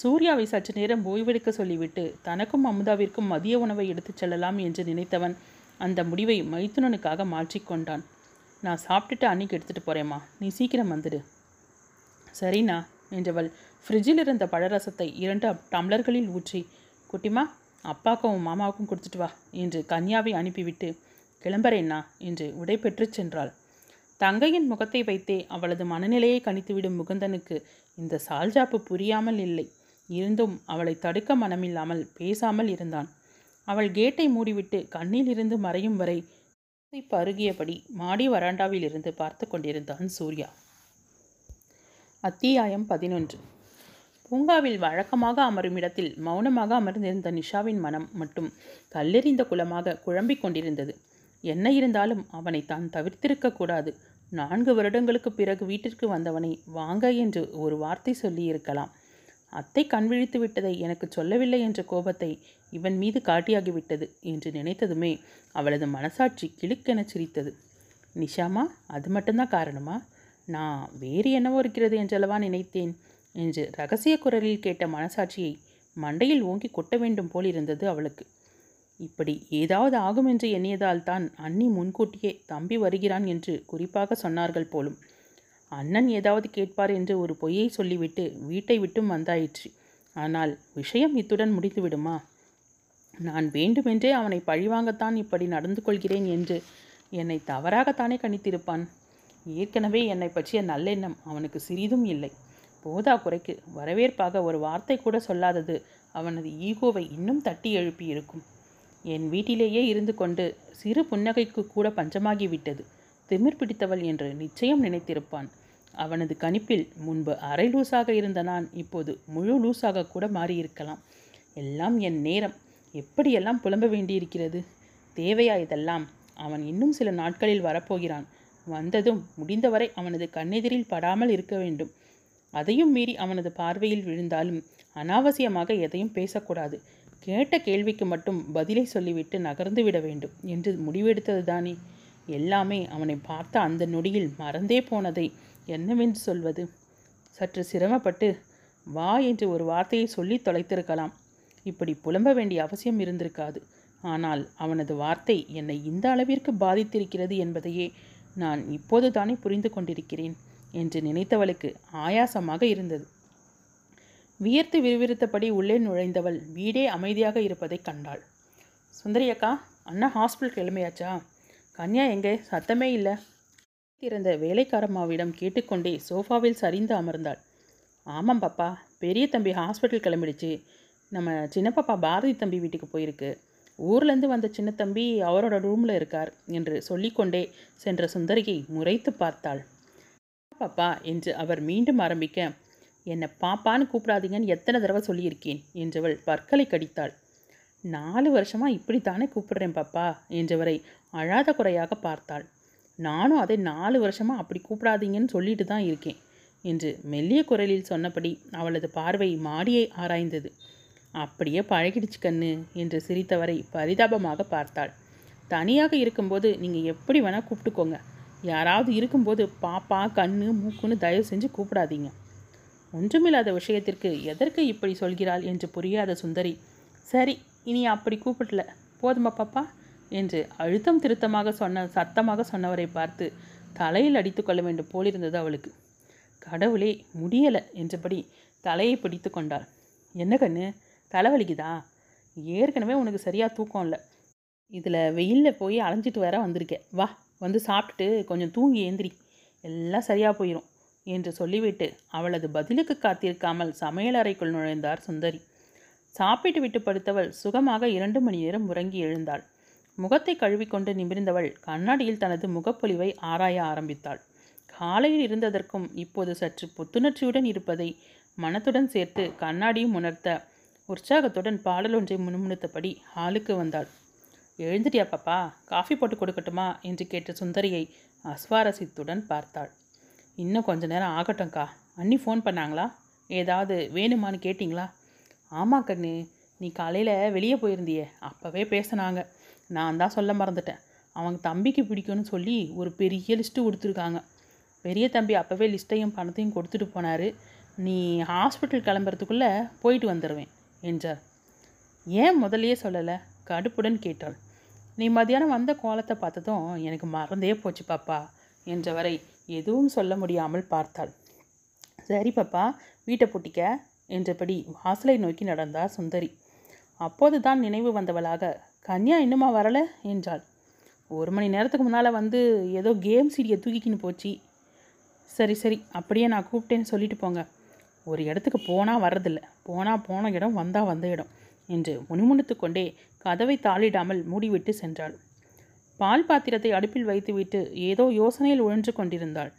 சூர்யாவை சற்று நேரம் ஓய்வெடுக்க சொல்லிவிட்டு தனக்கும் அமுதாவிற்கும் மதிய உணவை எடுத்துச் செல்லலாம் என்று நினைத்தவன் அந்த முடிவை மைத்துனனுக்காக மாற்றிக்கொண்டான். நான் சாப்பிட்டுட்டு அன்னைக்கு எடுத்துகிட்டு போகிறேம்மா நீ சீக்கிரம் வந்துடு. சரிண்ணா என்றவள் ஃப்ரிட்ஜில் இருந்த பழரசத்தை இரண்டு டம்ளர்களில் ஊற்றி குட்டிமா அப்பாக்கும் மாமாவுக்கும் கொடுத்துட்டு வா என்று கன்யாவை அனுப்பிவிட்டு கிளம்புறேன்னா என்று உடை பெற்று சென்றாள். தங்கையின் முகத்தை வைத்தே அவளது மனநிலையை கணித்துவிடும் முகுந்தனுக்கு இந்த சால்ஜாப்பு புரியாமல் இல்லை. இருந்தும் அவளை தடுக்க மனமில்லாமல் பேசாமல் இருந்தான். அவள் கேட்டை மூடிவிட்டு கண்ணில் இருந்து மறையும் வரை பருகியபடி மாடி வராண்டாவில் இருந்து பார்த்து கொண்டிருந்தான் சூர்யா. அத்தியாயம் பதினொன்று. பூங்காவில் வழக்கமாக அமரும் இடத்தில் மௌனமாக அமர்ந்திருந்த நிஷாவின் மனம் மட்டும் கல்லெறிந்த குலமாக குழம்பிக் கொண்டிருந்தது. என்ன இருந்தாலும் அவனை தான் தவிர்த்திருக்க கூடாது. நான்கு வருடங்களுக்கு பிறகு வீட்டிற்கு வந்தவனை வாங்க என்று ஒரு வார்த்தை சொல்லியிருக்கலாம். அத்தை கண் விழித்து விட்டதை எனக்கு சொல்லவில்லை என்ற கோபத்தை இவன் மீது காட்டியாகிவிட்டது என்று நினைத்ததுமே அவளது மனசாட்சி கிளுக்கென சிரித்தது. நிஷாமா அது மட்டும்தான் காரணமா? நான் வேறு என்னவோ இருக்கிறது என்றளவா நினைத்தேன் என்று ரகசிய குரலில் கேட்ட மனசாட்சியை மண்டையில் ஓங்கி கொட்ட வேண்டும் போல் இருந்தது அவளுக்கு. இப்படி ஏதாவது ஆகும் என்று எண்ணியதால் தான் அண்ணி முன்கூட்டியே தம்பி வருகிறான் என்று குறிப்பாக சொன்னார்கள் போலும் அண்ணன் ஏதாவது கேட்பார் என்று ஒரு பொய்யை சொல்லிவிட்டு வீட்டை விட்டும் வந்தாயிற்று. ஆனால் விஷயம் இத்துடன் முடிந்துவிடுமா? நான் வேண்டுமென்றே அவனை பழிவாங்கத்தான் இப்படி நடந்து கொள்கிறேன் என்று என்னை தவறாகத்தானே கணித்திருப்பான்? ஏற்கனவே என்னை பற்றிய நல்லெண்ணம் அவனுக்கு சிறிதும் இல்லை. போதா குறைக்கு வரவேற்பாக ஒரு வார்த்தை கூட சொல்லாதது அவனது ஈகோவை இன்னும் தட்டி எழுப்பி இருக்கும் என் வீட்டிலேயே இருந்து கொண்டு சிறு புன்னகைக்கு கூட பஞ்சமாகி விட்டது திமிர் பிடித்தவள் என்று நிச்சயம் நினைத்திருப்பான். அவனது கணிப்பில் முன்பு அரை லூசாக இருந்த நான் இப்போது முழு லூஸாக கூட மாறியிருக்கலாம். எல்லாம் என் நேரம். எப்படியெல்லாம் புலம்ப வேண்டியிருக்கிறது? தேவையா இதெல்லாம்? அவன் இன்னும் சில நாட்களில் வரப்போகிறான். வந்ததும் முடிந்தவரை அவனது கண்ணெதிரில் படாமல் இருக்க வேண்டும். அதையும் மீறி அவனது பார்வையில் விழுந்தாலும் அனாவசியமாக எதையும் பேசக்கூடாது. கேட்ட கேள்விக்கு மட்டும் பதிலை சொல்லிவிட்டு நகர்ந்து விட வேண்டும் என்று முடிவெடுத்தது தானே எல்லாமே அவனை பார்த்த அந்த நொடியில் மறந்தே போனதை என்னவென்று சொல்வது? சற்று சிரமப்பட்டு வா என்று ஒரு வார்த்தையை சொல்லி தொலைத்திருக்கலாம். இப்படி புலம்ப வேண்டிய அவசியம் இருந்திருக்காது. ஆனால் அவனது வார்த்தை என்னை இந்த அளவிற்கு பாதித்திருக்கிறது என்பதையே நான் இப்போது தானே புரிந்து கொண்டிருக்கிறேன் என்று நினைத்தவளுக்கு ஆயாசமாக இருந்தது. வியர்த்து விறுவிறுத்தபடி உள்ளே நுழைந்தவள் வீடே அமைதியாக இருப்பதை கண்டாள். சுந்தரி அக்கா அண்ணா ஹாஸ்பிட்டல் கிளம்பியாச்சா? கன்யா எங்கே? சத்தமே இல்லை. திறந்த வேலைக்காரம்மாவிடம் கேட்டுக்கொண்டே சோஃபாவில் சரிந்து அமர்ந்தாள். ஆமாம் பாப்பா பெரிய தம்பி ஹாஸ்பிட்டல் கிளம்பிடுச்சு. நம்ம சின்ன பாப்பா பாரதி தம்பி வீட்டுக்கு போயிருக்கு. ஊர்லேருந்து வந்த சின்ன தம்பி அவரோட ரூமில் இருக்கார் என்று சொல்லிக்கொண்டே சென்ற சுந்தரியை முறைத்து பார்த்தாள். பாப்பா என்று அவர் மீண்டும் ஆரம்பிக்க என்னை பாப்பான்னு கூப்பிடாதீங்கன்னு எத்தனை தடவை சொல்லியிருக்கேன் என்றவள் பற்களை கடித்தாள். நாலு வருஷமாக இப்படித்தானே கூப்பிடுறேன் பாப்பா என்றவரை அழாத குறையாக பார்த்தாள். நானும் அதை நாலு வருஷமாக அப்படி கூப்பிடாதீங்கன்னு சொல்லிட்டு தான் இருக்கேன் என்று மெல்லிய குரலில் சொன்னபடி அவளது பார்வை மாடியை ஆராய்ந்தது. அப்படியே பழகிடுச்சு கண்ணு என்று சிரித்தவரை பரிதாபமாக பார்த்தாள். தனியாக இருக்கும்போது நீங்கள் எப்படி வேணால் கூப்பிட்டுக்கோங்க. யாராவது இருக்கும்போது பாப்பா கண்ணு மூக்குன்னு தயவு செஞ்சு கூப்பிடாதீங்க. ஒன்றுமில்லாத விஷயத்திற்கு எதற்கு இப்படி சொல்கிறாள்? என்று புரியாத சுந்தரி சரி இனி அப்படி கூப்பிடல. போதுமா பாப்பா? என்று அழுத்தம் திருத்தமாக சொன்ன சத்தமாக சொன்னவரை பார்த்து தலையில் அடித்து கொள்ள வேண்டும் போலிருந்தது அவளுக்கு. கடவுளே முடியலை என்றபடி தலையை பிடித்து கொண்டாள். என்ன கண்ணு? தலைவலிக்குதா ஏற்கனவே உனக்கு சரியாக தூக்கம் இல்லை. இதில் வெயிலில் போய் அலைஞ்சிட்டு வர வந்திருக்கேன் வா வந்து சாப்பிட்டுட்டு கொஞ்சம் தூங்கி ஏந்திரி. எல்லாம் சரியாக போயிடும் என்று சொல்லிவிட்டு அவளது பதிலுக்கு காத்திருக்காமல் சமையலறைக்குள் நுழைந்தார் சுந்தரி. சாப்பிட்டு விட்டு படுத்தவள் சுகமாக இரண்டு மணி நேரம் உறங்கி எழுந்தாள். முகத்தை கழுவிக்கொண்டு நிமிர்ந்தவள் கண்ணாடியில் தனது முகப்பொலிவை ஆராய ஆரம்பித்தாள். காலையில் இருந்ததற்கும் இப்போது சற்று புத்துணர்ச்சியுடன் இருப்பதை மனத்துடன் சேர்த்து கண்ணாடியும் உணர்த்த உற்சாகத்துடன் பாடலொன்றை முணுமுணுத்தபடி ஹாலுக்கு வந்தாள். எழுந்துட்டியா பாப்பா காஃபி போட்டு கொடுக்கட்டுமா? என்று கேட்ட சுந்தரியை அஸ்வாரசித்துடன் பார்த்தாள். இன்னும் கொஞ்ச நேரம் ஆகட்டும்க்கா. அண்ணி ஃபோன் பண்ணாங்களா? ஏதாவது வேணுமான்னு கேட்டிங்களா? ஆமாம் கண்ணு நீ காலையில் வெளியே போயிருந்தியே அப்போவே பேசினாங்க. நான் தான் சொல்ல மறந்துட்டேன். அவங்க தம்பிக்கு பிடிக்கும்னு சொல்லி ஒரு பெரிய லிஸ்ட்டு கொடுத்துருக்காங்க. பெரிய தம்பி அப்போவே லிஸ்ட்டையும் பணத்தையும் கொடுத்துட்டு போனார். நீ ஹாஸ்பிட்டல் கிளம்புறதுக்குள்ளே போயிட்டு வந்துடுவேன் என்றார். ஏன் முதலையே சொல்லலை? கடுப்புடன் கேட்டாள். நீ மதியானம் வந்த கோலத்தை பார்த்ததும் எனக்கு மறந்தே போச்சு பாப்பா என்றவரை எதுவும் சொல்ல முடியாமல் பார்த்தாள். சரி பாப்பா வீட்டை பூட்டிக்க என்றபடி வாசலை நோக்கி நடந்தார் சுந்தரி. அப்போது தான் நினைவு வந்தவளாக கன்யா இன்னுமா வரல? என்றாள். ஒரு மணி நேரத்துக்கு முன்னால் வந்து ஏதோ கேம் சீடியை தூக்கிக்கின்னு போச்சு. சரி சரி அப்படியே நான் கூப்பிட்டேன்னு சொல்லிட்டு போங்க. ஒரு இடத்துக்கு போனால் வர்றதில்ல. போனால் போன இடம் வந்தால் வந்த இடம் என்று முணுமுணுத்து கொண்டே கதவை தாளிடாமல் மூடிவிட்டு சென்றாள். பால் பாத்திரத்தை அடுப்பில் வைத்துவிட்டு ஏதோ யோசனையில் உழன்று கொண்டிருந்தாள்.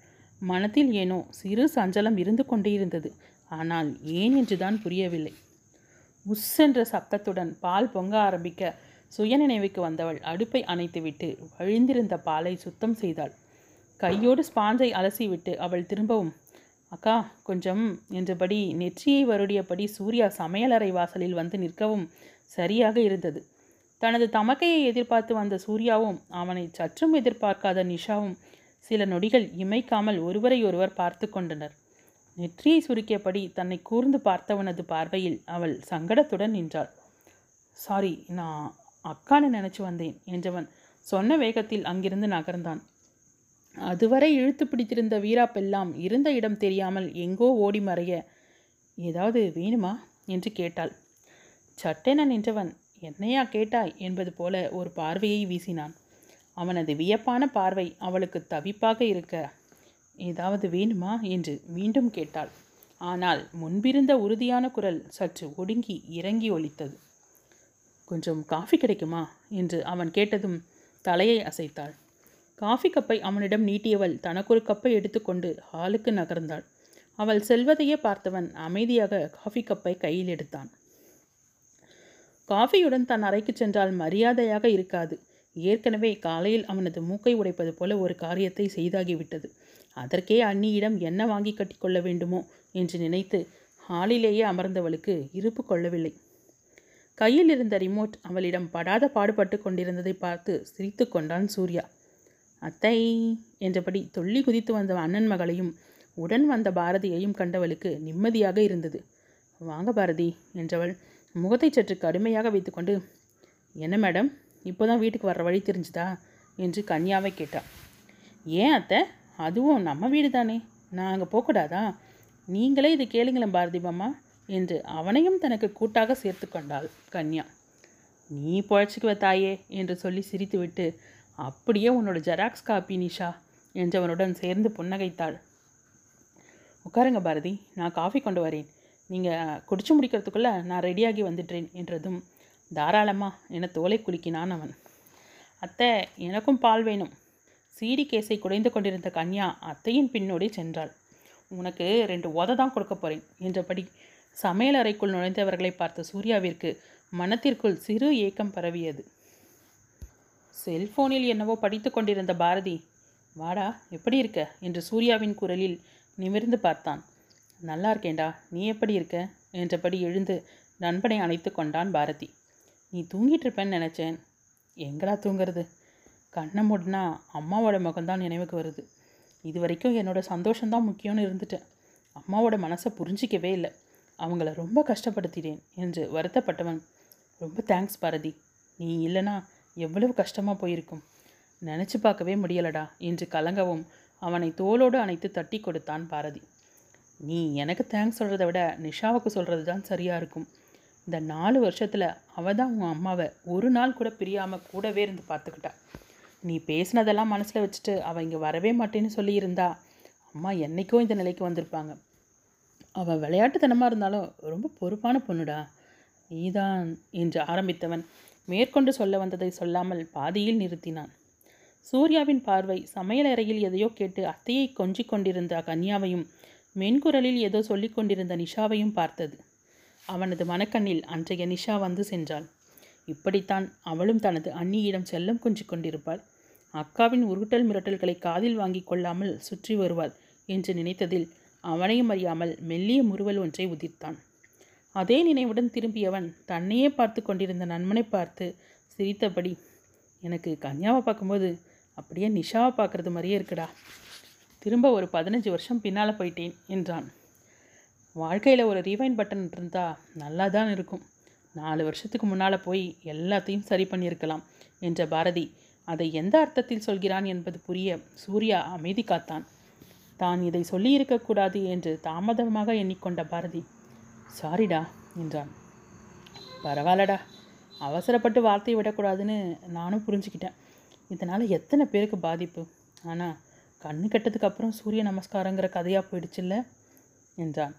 மனத்தில் ஏனோ சிறு சஞ்சலம் இருந்து கொண்டே இருந்தது. ஆனால் ஏன் என்றுதான் புரியவில்லை. உஸ் என்ற சப்தத்துடன் பால் பொங்க ஆரம்பிக்க சுயநினைவுக்கு வந்தவள் அடுப்பை அணைத்துவிட்டு வழிந்திருந்த பாலை சுத்தம் செய்தாள். கையோடு ஸ்பாஞ்சை அலசிவிட்டு அவள் திரும்பவும் அக்கா கொஞ்சம் என்றபடி நெற்றியை வருடியபடி சூர்யா சமையலறை வாசலில் வந்து நிற்கவும் சரியாக இருந்தது. தனது தமக்கையை எதிர்பார்த்து வந்த சூர்யாவும் அவனை சற்றும் எதிர்பார்க்காத நிஷாவும் சில நொடிகள் இமைக்காமல் ஒருவரையொருவர் பார்த்து கொண்டனர். நெற்றியை சுருக்கியபடி தன்னை கூர்ந்து பார்த்தவனது பார்வையில் அவள் சங்கடத்துடன் நின்றாள். சாரி நான் அக்கான்னு நினச்சி வந்தேன் என்றவன் சொன்ன வேகத்தில் அங்கிருந்து நகர்ந்தான். அதுவரை இழுத்து பிடித்திருந்த வீராப்பெல்லாம் இருந்த இடம் தெரியாமல் எங்கோ ஓடி மறைய ஏதாவது வேணுமா? என்று கேட்டாள். சட்டென நின்றவன் என்னையா கேட்டாய்? என்பது போல ஒரு பார்வையை வீசினான். அவனது வியப்பான பார்வை அவளுக்கு தவிப்பாக இருக்க ஏதாவது வேணுமா? என்று மீண்டும் கேட்டாள். ஆனால் முன்பிருந்த உறுதியான குரல் சற்று ஒடுங்கி இறங்கி ஒலித்தது. கொஞ்சம் காஃபி கிடைக்குமா? என்று அவன் கேட்டதும் தலையை அசைத்தாள். காஃபி கப்பை அவனிடம் நீட்டியவள் தனக்கொரு கப்பை எடுத்துக்கொண்டு ஹாலுக்கு நகர்ந்தாள். அவள் செல்வதையே பார்த்தவன் அமைதியாக காஃபி கப்பை கையில் எடுத்தான். காஃபியுடன் தன் அறைக்கு சென்றால் மரியாதையாக இருக்காது. ஏற்கனவே காலையில் அவனது மூக்கை உடைப்பது போல ஒரு காரியத்தை செய்தாகிவிட்டது. அதற்கே அண்ணியிடம் என்ன வாங்கி கட்டிக்கொள்ள வேண்டுமோ? என்று நினைத்து ஹாலிலேயே அமர்ந்தவளுக்கு இருப்பு கொள்ளவில்லை. கையில் இருந்த ரிமோட் அவளிடம் படாத பாடுபட்டு கொண்டிருந்ததை பார்த்து சிரித்து கொண்டான் சூர்யா. அத்தை என்றபடி தொள்ளி குதித்து வந்த அண்ணன் மகளையும் உடன் வந்த பாரதியையும் கண்டவளுக்கு நிம்மதியாக இருந்தது. வாங்க பாரதி என்றவள் முகத்தை சற்று கடுமையாக வைத்துக்கொண்டு என்ன மேடம் இப்போ தான் வீட்டுக்கு வர்ற வழி தெரிஞ்சுதா? என்று கன்யாவை கேட்டாள். ஏன் அத்தை அதுவும் நம்ம வீடு தானே நான் அங்கே போகக்கூடாதா? நீங்களே இது கேளுங்களேன் பாரதி மாமா. என்று அவனையும் தனக்கு கூட்டாக சேர்த்து கொண்டாள் கன்யா. நீ பொழைச்சிக்குவ தாயே என்று சொல்லி சிரித்துவிட்டு அப்படியே உன்னோட ஜெராக்ஸ் காப்பி நிஷா என்றவனுடன் சேர்ந்து புன்னகைத்தாள். உட்காருங்க பாரதி நான் காஃபி கொண்டு வரேன். நீங்கள் குடிச்சு முடிக்கிறதுக்குள்ளே நான் ரெடியாகி வந்துட்டேன் என்றதும் தாராளமா என தோலை குலுக்கினான் அவன். அத்தை எனக்கும் பால் வேணும். சீடி கேஸை குடைந்து கொண்டிருந்த கன்யா அத்தையின் பின்னோடே சென்றாள். உனக்கு ரெண்டு உத தான் கொடுக்க போகிறேன் என்றபடி சமையல் அறைக்குள் நுழைந்தவர்களை பார்த்த சூர்யாவிற்கு மனத்திற்குள் சிறு ஏக்கம் பரவியது. செல்போனில் என்னவோ படித்து கொண்டிருந்த பாரதி வாடா எப்படி இருக்க? என்று சூர்யாவின் குரலில் நிமிர்ந்து பார்த்தான். நல்லா இருக்கேன்டா நீ எப்படி இருக்க? என்றபடி எழுந்து நண்பனை அணைத்து கொண்டான் பாரதி. நீ தூங்கிட்டு இருப்பேன்னு நினச்சேன். எங்கடா தூங்குறது? கண்ணை மூடினா அம்மாவோட முகம்தான் நினைவுக்கு வருது. இது வரைக்கும் என்னோட சந்தோஷம்தான் முக்கியம்னு இருந்துட்டேன். அம்மாவோட மனசை புரிஞ்சிக்கவே இல்லை. அவங்கள ரொம்ப கஷ்டப்படுத்திட்டேன் என்று வருத்தப்பட்டவன் ரொம்ப தேங்க்ஸ் பாரதி. நீ இல்லைனா எவ்வளவு கஷ்டமாக போயிருக்கும். நினச்சி பார்க்கவே முடியலடா என்று கலங்கவும் அவனை தோளோடு அணைத்து தட்டி கொடுத்தான் பாரதி. நீ எனக்கு தேங்க்ஸ் சொல்கிறத விட நிஷாவுக்கு சொல்கிறது தான் சரியாக இருக்கும். இந்த நாலு வருஷத்தில் அவள் தான் உன் அம்மாவை ஒரு நாள் கூட பிரியாமல் கூடவே இருந்து பார்த்துக்கிட்டா. நீ பேசினதெல்லாம் மனசில் வச்சுட்டு அவள் இங்கே வரவே மாட்டேன்னு சொல்லியிருந்தா அம்மா என்னைக்கும் இந்த நிலைக்கு வந்திருப்பாங்க. அவள் விளையாட்டுத்தனமாக இருந்தாலும் ரொம்ப பொறுப்பான பொண்ணுடா. நீதான் என்று ஆரம்பித்தவன் மேற்கொண்டு சொல்ல வந்ததை சொல்லாமல் பாதியில் நிறுத்தினான். சூர்யாவின் பார்வை சமையலறையில் எதையோ கேட்டு அத்தையை கொஞ்சிக் கொண்டிருந்த கன்யாவையும் மென்குரலில் ஏதோ சொல்லிக் கொண்டிருந்த நிஷாவையும் பார்த்தது. அவனது மனக்கண்ணில் அன்றைய நிஷா வந்து சென்றாள். இப்படித்தான் அவளும் தனது அண்ணியிடம் செல்லம் கொஞ்சிக் கொண்டிருப்பாள். அக்காவின் உருட்டல் மிரட்டல்களை காதில் வாங்கிக் கொள்ளாமல் சுற்றி வருவாள் என்று நினைத்ததில் அவனையும் அறியாமல் மெல்லிய முறுவல் ஒன்றை உதிர்த்தான். அதே நினைவுடன் திரும்பியவன் தன்னையே பார்த்து கொண்டிருந்த நண்பனை பார்த்து சிரித்தபடி எனக்கு கன்யாவை பார்க்கும்போது அப்படியே நிஷாவை பார்க்குறது மாதிரியே இருக்குடா. திரும்ப ஒரு பதினஞ்சு வருஷம் பின்னால் போயிட்டேன் என்றான். வாழ்க்கையில் ஒரு ரீவைண்ட் பட்டன் இருந்தால் நல்லா தான் இருக்கும். நாலு வருஷத்துக்கு முன்னால் போய் எல்லாத்தையும் சரி பண்ணியிருக்கலாம் என்ற பாரதி அதை எந்த அர்த்தத்தில் சொல்கிறான் என்பது புரிய சூர்யா அமைதி காத்தான். தான் இதை சொல்லியிருக்கக்கூடாது என்று தாமதமாக எண்ணிக்கொண்ட பாரதி. சாரிடா என்றான். பரவாயில்லடா அவசரப்பட்டு வார்த்தையை விடக்கூடாதுன்னு நானும் புரிஞ்சுக்கிட்டேன். இதனால் எத்தனை பேருக்கு பாதிப்பு? ஆனால் கண்ணு கெட்டதுக்கு அப்புறம் சூரிய நமஸ்காரங்கிற கதையாக போயிடுச்சுல்ல? என்றான்.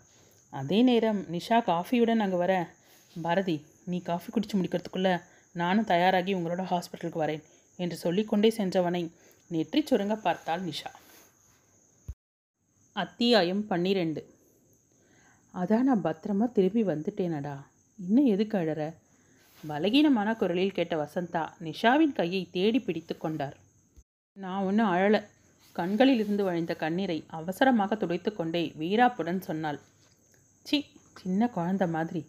அதே நேரம் நிஷா காஃபியுடன் அங்கே வர பாரதி நீ காஃபி குடித்து முடிக்கிறதுக்குள்ளே நானும் தயாராகி உங்களோட ஹாஸ்பிட்டலுக்கு வரேன் என்று சொல்லிக்கொண்டே சென்றவனை நெற்றி சுருங்க பார்த்தாள் நிஷா. அத்தியாயம் பன்னிரெண்டு. அதான் நான் பத்திரமா திரும்பி வந்துட்டேனடா. இன்னும் எதுக்கு அழற? பலகீனமான குரலில் கேட்ட வசந்தா நிஷாவின் கையை தேடி பிடித்து கொண்டார். நான் ஒன்றும் அழலை. கண்களில் இருந்து வழிந்த கண்ணீரை அவசரமாக துடைத்து கொண்டே வீராப்புடன் சொன்னாள். சி சின்ன குழந்த மாதிரி.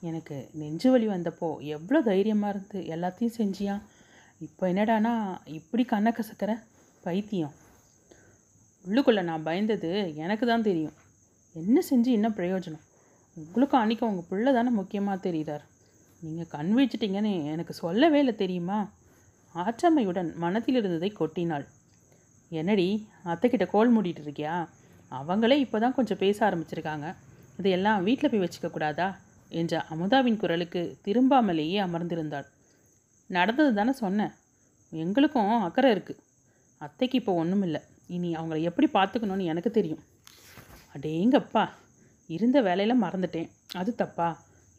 எனக்கு நெஞ்சு வலி வந்தப்போ எவ்வளோ தைரியமாக இருந்து எல்லாத்தையும் செஞ்சியா? இப்போ என்னடானா இப்படி கண்ணை கசக்கிற? பைத்தியம். உள்ளுக்குள்ளே நான் பயந்தது எனக்கு தான் தெரியும். என்ன செஞ்சு என்ன பிரயோஜனம்? உங்களுக்கும் அன்றைக்கி உங்கள் பிள்ளை தானே முக்கியமாக தெரியுதார் நீங்கள் கண் விழிச்சிட்டிங்கன்னு எனக்கு சொல்லவே இல்லை தெரியுமா? ஆற்றமையுடன் மனத்தில் இருந்ததை கொட்டினாள். என்னடி அத்தைக்கிட்ட கோல் மூடிட்டு இருக்கியா? அவங்களே இப்போ தான் கொஞ்சம் பேச ஆரம்பிச்சிருக்காங்க. இதையெல்லாம் வீட்டில் போய் வச்சுக்கக்கூடாதா என்ற அமுதாவின் குரலுக்கு திரும்பாமலேயே அமர்ந்திருந்தாள். நடந்தது தானே சொன்னேன். எங்களுக்கும் அக்கறை இருக்குது அத்தைக்கு இப்போ ஒன்றும் இல்லை இனி அவங்கள எப்படி பார்த்துக்கணும்னு எனக்கு தெரியும். அடேங்கப்பா இருந்த வேலையில் மறந்துட்டேன். அது தப்பா?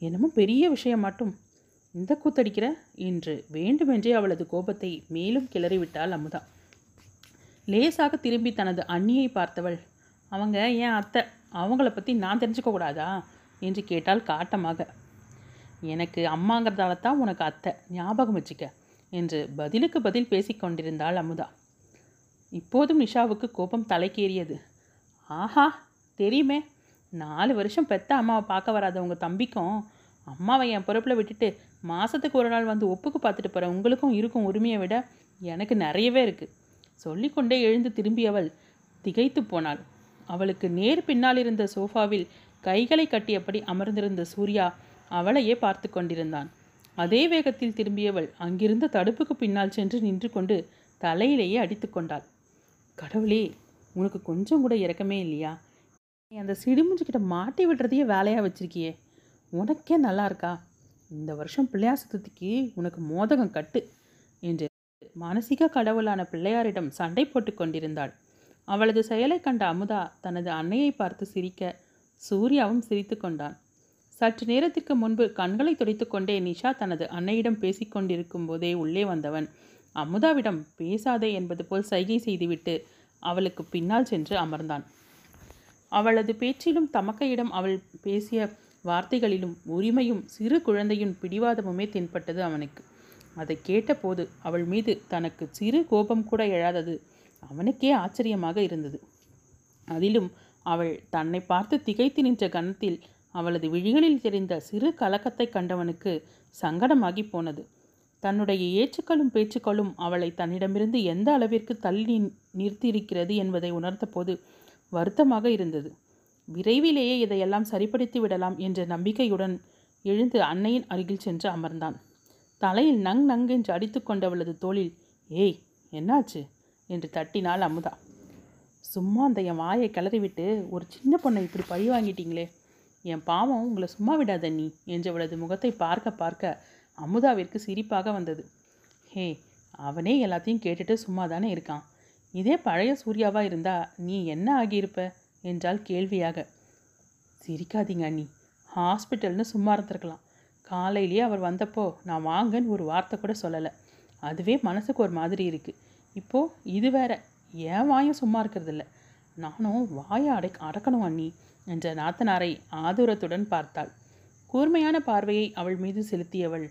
என்னமோ பெரிய விஷயம் மட்டும். இந்த கூத்தடிக்கிற? என்று வேண்டுமென்றே அவளது கோபத்தை மேலும் கிளறிவிட்டாள் அமுதா. லேசாக திரும்பி தனது அண்ணியை பார்த்தவள் அவங்க ஏன் அத்தை அவங்கள பற்றி நான் தெரிஞ்சுக்க கூடாதா? என்று கேட்டால் காட்டமாக. எனக்கு அம்மாங்கிறதால தான் உனக்கு அத்தை ஞாபகம் வச்சுக்க என்று பதிலுக்கு பதில் பேசிக்கொண்டிருந்தாள் அமுதா. இப்போதும் நிஷாவுக்கு கோபம் தலைக்கேறியது. ஆஹா தெரியுமே. நாலு வருஷம் பெத்த அம்மாவை பார்க்க வராத உங்கள் தம்பிக்கும் அம்மாவை என் பொறுப்பில் விட்டுட்டு மாதத்துக்கு ஒரு நாள் வந்து ஒப்புக்கு பார்த்துட்டு போகிற உங்களுக்கும் இருக்கும் உரிமையை விட எனக்கு நிறையவே இருக்குது சொல்லிக்கொண்டே எழுந்து திரும்பியவள் திகைத்து போனாள். அவளுக்கு நேர் பின்னால் இருந்த சோஃபாவில் கைகளை கட்டியபடி அமர்ந்திருந்த சூர்யா அவளையே பார்த்து கொண்டிருந்தான். அதே வேகத்தில் திரும்பியவள் அங்கிருந்த தடுப்புக்கு பின்னால் சென்று நின்று கொண்டு தலையிலேயே அடித்து கொண்டாள். கடவுளே உனக்கு கொஞ்சம் கூட இறக்கமே இல்லையா? நீ அந்த சிடுமுஞ்சிக்கிட்ட மாட்டி விடுறதையே வேலையாக வச்சிருக்கியே. உனக்கே நல்லா இருக்கா? இந்த வருஷம் பிள்ளையார் சதுர்த்திக்கு உனக்கு மோதகம் கட்டு என்று மானசீக கடவுளான பிள்ளையாரிடம் சண்டை போட்டு கொண்டிருந்தாள். அவளது செயலை கண்ட அமுதா தனது அன்னையை பார்த்து சிரிக்க சூர்யாவும் சிரித்து கொண்டான். சற்று நேரத்திற்கு முன்பு கண்களை துடைத்துக்கொண்டே நிஷா தனது அன்னையிடம் பேசிக்கொண்டிருக்கும் போதே உள்ளே வந்தவன். அமுதாவிடம் பேசாதே என்பது போல் சைகை செய்துவிட்டு அவளுக்கு பின்னால் சென்று அமர்ந்தான். அவளது பேச்சிலும் தமக்கையிடம் அவள் பேசிய வார்த்தைகளிலும் உரிமையும் சிறு குழந்தையும் பிடிவாதமுமே தென்பட்டது அவனுக்கு. அதை கேட்டபோது அவள் மீது தனக்கு சிறு கோபம் கூட எழாதது. அவனுக்கே ஆச்சரியமாக இருந்தது. அதிலும் அவள் தன்னை பார்த்து திகைத்து நின்ற கணத்தில் அவளது விழிகளில் தெரிந்த சிறு கலக்கத்தை கண்டவனுக்கு சங்கடமாகி போனது. தன்னுடைய ஏச்சுக்களும் பேச்சுக்களும் அவளை தன்னிடமிருந்து எந்த அளவிற்கு தள்ளி நிறுத்தியிருக்கிறது என்பதை உணர்ந்தபோது வருத்தமாக இருந்தது. விரைவிலேயே இதையெல்லாம் சரிப்படுத்தி விடலாம் என்ற நம்பிக்கையுடன் எழுந்து அன்னையின் அருகில் சென்று அமர்ந்தான். தலையில் நங் நங்கென்று அடித்து கொண்டவளது தோளில் ஏய் என்னாச்சு? என்று தட்டினாள் அமுதா. சும்மா அந்த என் வாயை கிளறிவிட்டு ஒரு சின்ன பொண்ணை இப்படி பழி வாங்கிட்டீங்களே என் பாவம் உங்களை சும்மா விடாத நீ என்றவளது முகத்தை பார்க்க பார்க்க அமுதாவிற்கு சிரிப்பாக வந்தது. ஹே அவனே எல்லாத்தையும் கேட்டுட்டு சும்மா தானே இருக்கான். இதே பழைய சூர்யாவாக இருந்தா நீ என்ன ஆகியிருப்ப? என்றால் கேள்வியாக. சிரிக்காதீங்க அண்ணி. ஹாஸ்பிட்டல்னு சும்மா இருந்திருக்கலாம். காலையிலேயே அவர் வந்தப்போ நான் வாங்கன்னு ஒரு வார்த்தை கூட சொல்லலை. அதுவே மனசுக்கு ஒரு மாதிரி இருக்குது இப்போது இது வேற. என் வாயும் சும்மா இருக்கிறதில்ல. நானும் வாயை அடை அடக்கணும் அண்ணி என்ற நாத்தனாரை ஆதூரத்துடன் பார்த்தாள். கூர்மையான பார்வையை அவள் மீது செலுத்தியவள்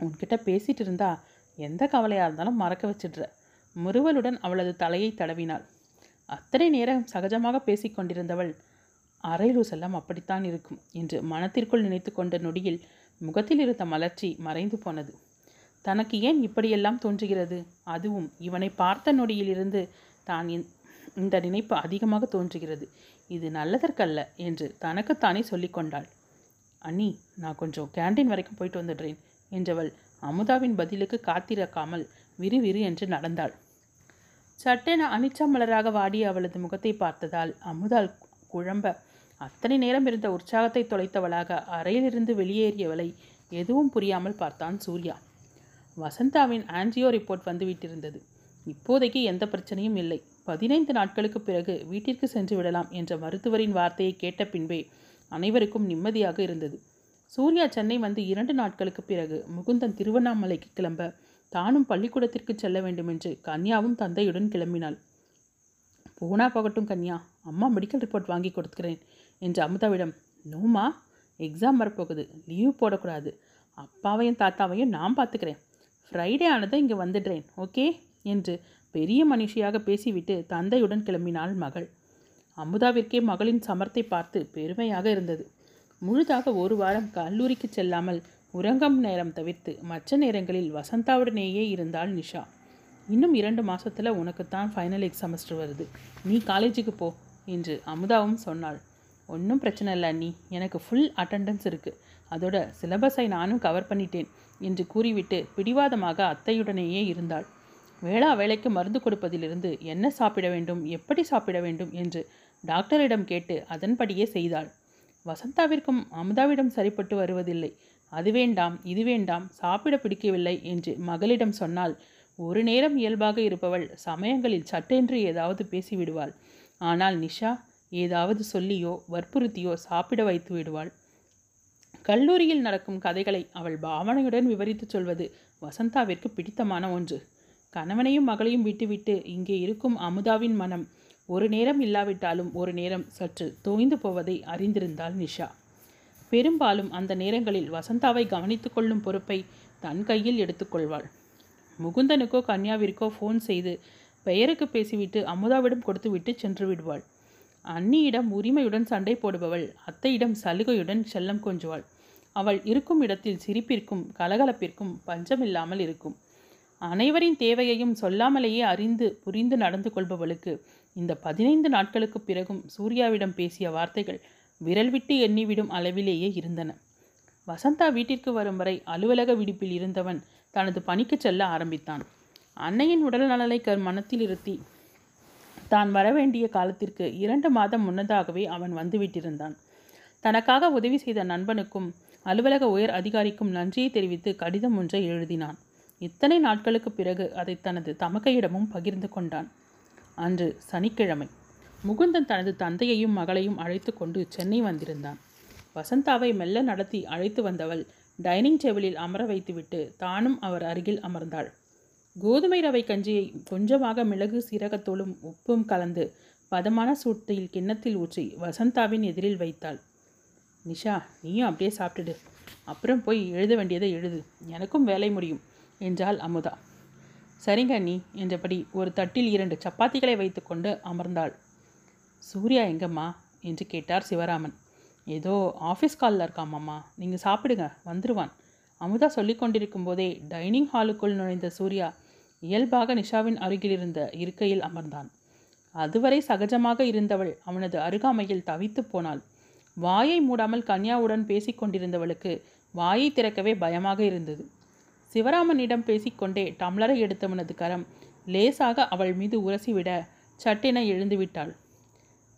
உன்கிட்ட பேசிட்டு இருந்தா எந்த கவலையாக இருந்தாலும் மறக்க வச்சிடுற. முறுவலுடன் அவளது தலையை தடவினாள். அத்தனை நேரம் சகஜமாக பேசிக்கொண்டிருந்தவள் அரைலூஸ் எல்லாம் அப்படித்தான் இருக்கும் என்று மனத்திற்குள் நினைத்து கொண்ட நொடியில் முகத்தில் இருந்த மலர்ச்சி மறைந்து போனது. தனக்கு ஏன் இப்படியெல்லாம் தோன்றுகிறது? அதுவும் இவனை பார்த்த நொடியிலிருந்து தான் இந்த நினைப்பு அதிகமாக தோன்றுகிறது. இது நல்லதற்கல்ல என்று தனக்குத்தானே சொல்லிக்கொண்டாள் அண்ணி நான் கொஞ்சம் கேண்டீன் வரைக்கும் போயிட்டு வந்துடுறேன். என்றவள். அமுதாவின் பதிலுக்கு காத்திருக்காமல் விறுவிறு என்று நடந்தாள். சட்டென அனிச்சமலராக வாடிய அவளது முகத்தை பார்த்ததால் அமுதாள் குழம்ப அத்தனை நேரம் இருந்த உற்சாகத்தை தொலைத்தவளாக அறையிலிருந்து வெளியேறியவளை எதுவும் புரியாமல் பார்த்தான் சூர்யா. வசந்தாவின் ஆன்ஜியோ ரிப்போர்ட் வந்துவிட்டிருந்தது. இப்போதைக்கு எந்த பிரச்சனையும் இல்லை. பதினைந்து நாட்களுக்கு பிறகு வீட்டிற்கு சென்று விடலாம் என்ற மருத்துவரின் வார்த்தையை கேட்ட பின்பே அனைவருக்கும் நிம்மதியாக இருந்தது. சூர்யா சென்னை வந்து இரண்டு நாட்களுக்கு பிறகு முகுந்தன் திருவண்ணாமலைக்கு கிளம்ப தானும் பள்ளிக்கூடத்திற்கு செல்ல வேண்டுமென்று கன்யாவும் தந்தையுடன் கிளம்பினாள். போனா போகட்டும் கன்யா அம்மா மெடிக்கல் ரிப்போர்ட் வாங்கி கொடுத்துக்கிறேன் என்று அமுதாவிடம் நோமா எக்ஸாம் வரப்போகுது லீவ் போடக்கூடாது. அப்பாவையும் தாத்தாவையும் நான் பார்த்துக்கிறேன். ஃப்ரைடே ஆனதும் இங்கே வந்துடுறேன் ஓகே என்று பெரிய மனுஷியாக பேசிவிட்டு தந்தையுடன் கிளம்பினாள் மகள். அமுதாவிற்கே மகளின் சமர்த்தை பார்த்து பெருமையாக இருந்தது. முழுதாக ஒரு வாரம் கல்லூரிக்கு செல்லாமல் உறங்கும் நேரம் தவிர்த்து மற்ற நேரங்களில் வசந்தாவுடனேயே இருந்தாள் நிஷா. இன்னும் இரண்டு மாதத்தில் உனக்குத்தான் ஃபைனல் செமஸ்டர் வருது. நீ காலேஜுக்கு போ என்று அமுதாவும் சொன்னாள். ஒன்றும் பிரச்சனை இல்லை நீ எனக்கு ஃபுல் அட்டெண்டன்ஸ் இருக்குது அதோட சிலபஸை நானும் கவர் பண்ணிட்டேன் என்று கூறிவிட்டு பிடிவாதமாக அத்தையுடனேயே இருந்தாள். வேளா வேலைக்கு மருந்து கொடுப்பதிலிருந்து என்ன சாப்பிட வேண்டும் எப்படி சாப்பிட வேண்டும் என்று டாக்டரிடம் கேட்டு அதன்படியே செய்தாள். வசந்தாவிற்கும் அமுதாவிடம் சரிப்பட்டு வருவதில்லை. அது வேண்டாம் இது வேண்டாம் சாப்பிட பிடிக்கவில்லை என்று மகளிடம் சொன்னால் ஒரு நேரம் இயல்பாக இருப்பவள் சமயங்களில் சட்டென்று ஏதாவது பேசிவிடுவாள். ஆனால் நிஷா ஏதாவது சொல்லியோ வற்புறுத்தியோ சாப்பிட வைத்து விடுவாள். கல்லூரியில் நடக்கும் கதைகளை அவள் பாவனையுடன் விவரித்துச் சொல்வது வசந்தாவிற்கு பிடித்தமான ஒன்று. கணவனையும் மகளையும் விட்டுவிட்டு இங்கே இருக்கும் அமுதாவின் மனம் ஒரு நேரம் இல்லாவிட்டாலும் ஒரு நேரம் சற்று தோய்ந்து போவதை அறிந்திருந்தாள் நிஷா. பெரும்பாலும் அந்த நேரங்களில் வசந்தாவை கவனித்து கொள்ளும் பொறுப்பை தன் கையில் எடுத்துக்கொள்வாள் முகுந்தனுக்கோ கன்யாவிற்கோ ஃபோன் செய்து பெயருக்கு பேசிவிட்டு அமுதாவிடம் கொடுத்துவிட்டு சென்று விடுவாள். அன்னியிடம் உரிமையுடன் சண்டை போடுபவள் அத்தையிடம் சலுகையுடன் செல்லம் கொஞ்சுவாள். அவள் இருக்கும் இடத்தில் சிரிப்பிற்கும் கலகலப்பிற்கும் பஞ்சமில்லாமல் இருக்கும். அனைவரின் தேவையையும் சொல்லாமலேயே அறிந்து புரிந்து நடந்து கொள்பவளுக்கு இந்த பதினைந்து நாட்களுக்கு பிறகும் சூர்யாவிடம் பேசிய வார்த்தைகள் விரல் விட்டு எண்ணிவிடும் அளவிலேயே இருந்தன. வசந்தா வீட்டிற்கு வரும் வரை அலுவலக விடுப்பில் இருந்தவன் தனது பணிக்கு செல்ல ஆரம்பித்தான். அன்னையின் உடல் நலனை க மனத்தில் இருத்தி தான் வரவேண்டிய காலத்திற்கு இரண்டு மாதம் முன்னதாகவே அவன் வந்துவிட்டிருந்தான். தனக்காக உதவி செய்த நண்பனுக்கும் அலுவலக உயர் அதிகாரிக்கும் நன்றியை தெரிவித்து கடிதம் ஒன்றை எழுதினான். இத்தனை நாட்களுக்கு பிறகு அதை தனது தமக்கையிடமும் பகிர்ந்து கொண்டான். அன்று சனிக்கிழமை முகுந்தன் தனது தந்தையையும் மகளையும் அழைத்து கொண்டு சென்னை வந்திருந்தான். வசந்தாவை மெல்ல நடத்தி அழைத்து வந்தவள் டைனிங் டேபிளில் அமர வைத்துவிட்டு தானும் அவர் அருகில் அமர்ந்தாள். கோதுமை ரவை கஞ்சியை கொஞ்சமாக மிளகு சீரகத்தோளும் உப்பும் கலந்து பதமான சூட்டில் கிண்ணத்தில் ஊற்றி வசந்தாவின் எதிரில் வைத்தாள். நிஷா நீயும் அப்படியே சாப்பிட்டுடு. அப்புறம் போய் எழுத வேண்டியதை எழுது. எனக்கும் வேலை முடியும். என்றாள் அமுதா. சரிங்க அண்ணி என்றபடி ஒரு தட்டில் இரண்டு சப்பாத்திகளை வைத்துக்கொண்டு அமர்ந்தாள். சூர்யா எங்கம்மா? என்று கேட்டார் சிவராமன். ஏதோ ஆஃபீஸ் காலில் இருக்காமாம்மா. நீங்கள் சாப்பிடுங்க வந்துடுவான் அமுதா சொல்லி கொண்டிருக்கும் போதே டைனிங் ஹாலுக்குள் நுழைந்த சூர்யா இயல்பாக நிஷாவின் அருகில் இருந்த இருக்கையில் அமர்ந்தான். அதுவரை சகஜமாக இருந்தவள் அவனது அருகாமையில் தவித்து போனாள். வாயை மூடாமல் கன்யாவுடன் பேசிக்கொண்டிருந்தவளுக்கு வாயை திறக்கவே பயமாக இருந்தது. சிவராமனிடம் பேசிக்கொண்டே டம்ளரை எடுத்தவனது கரம். லேசாக அவள் மீது உரசிவிட சட்டென எழுந்து விட்டாள்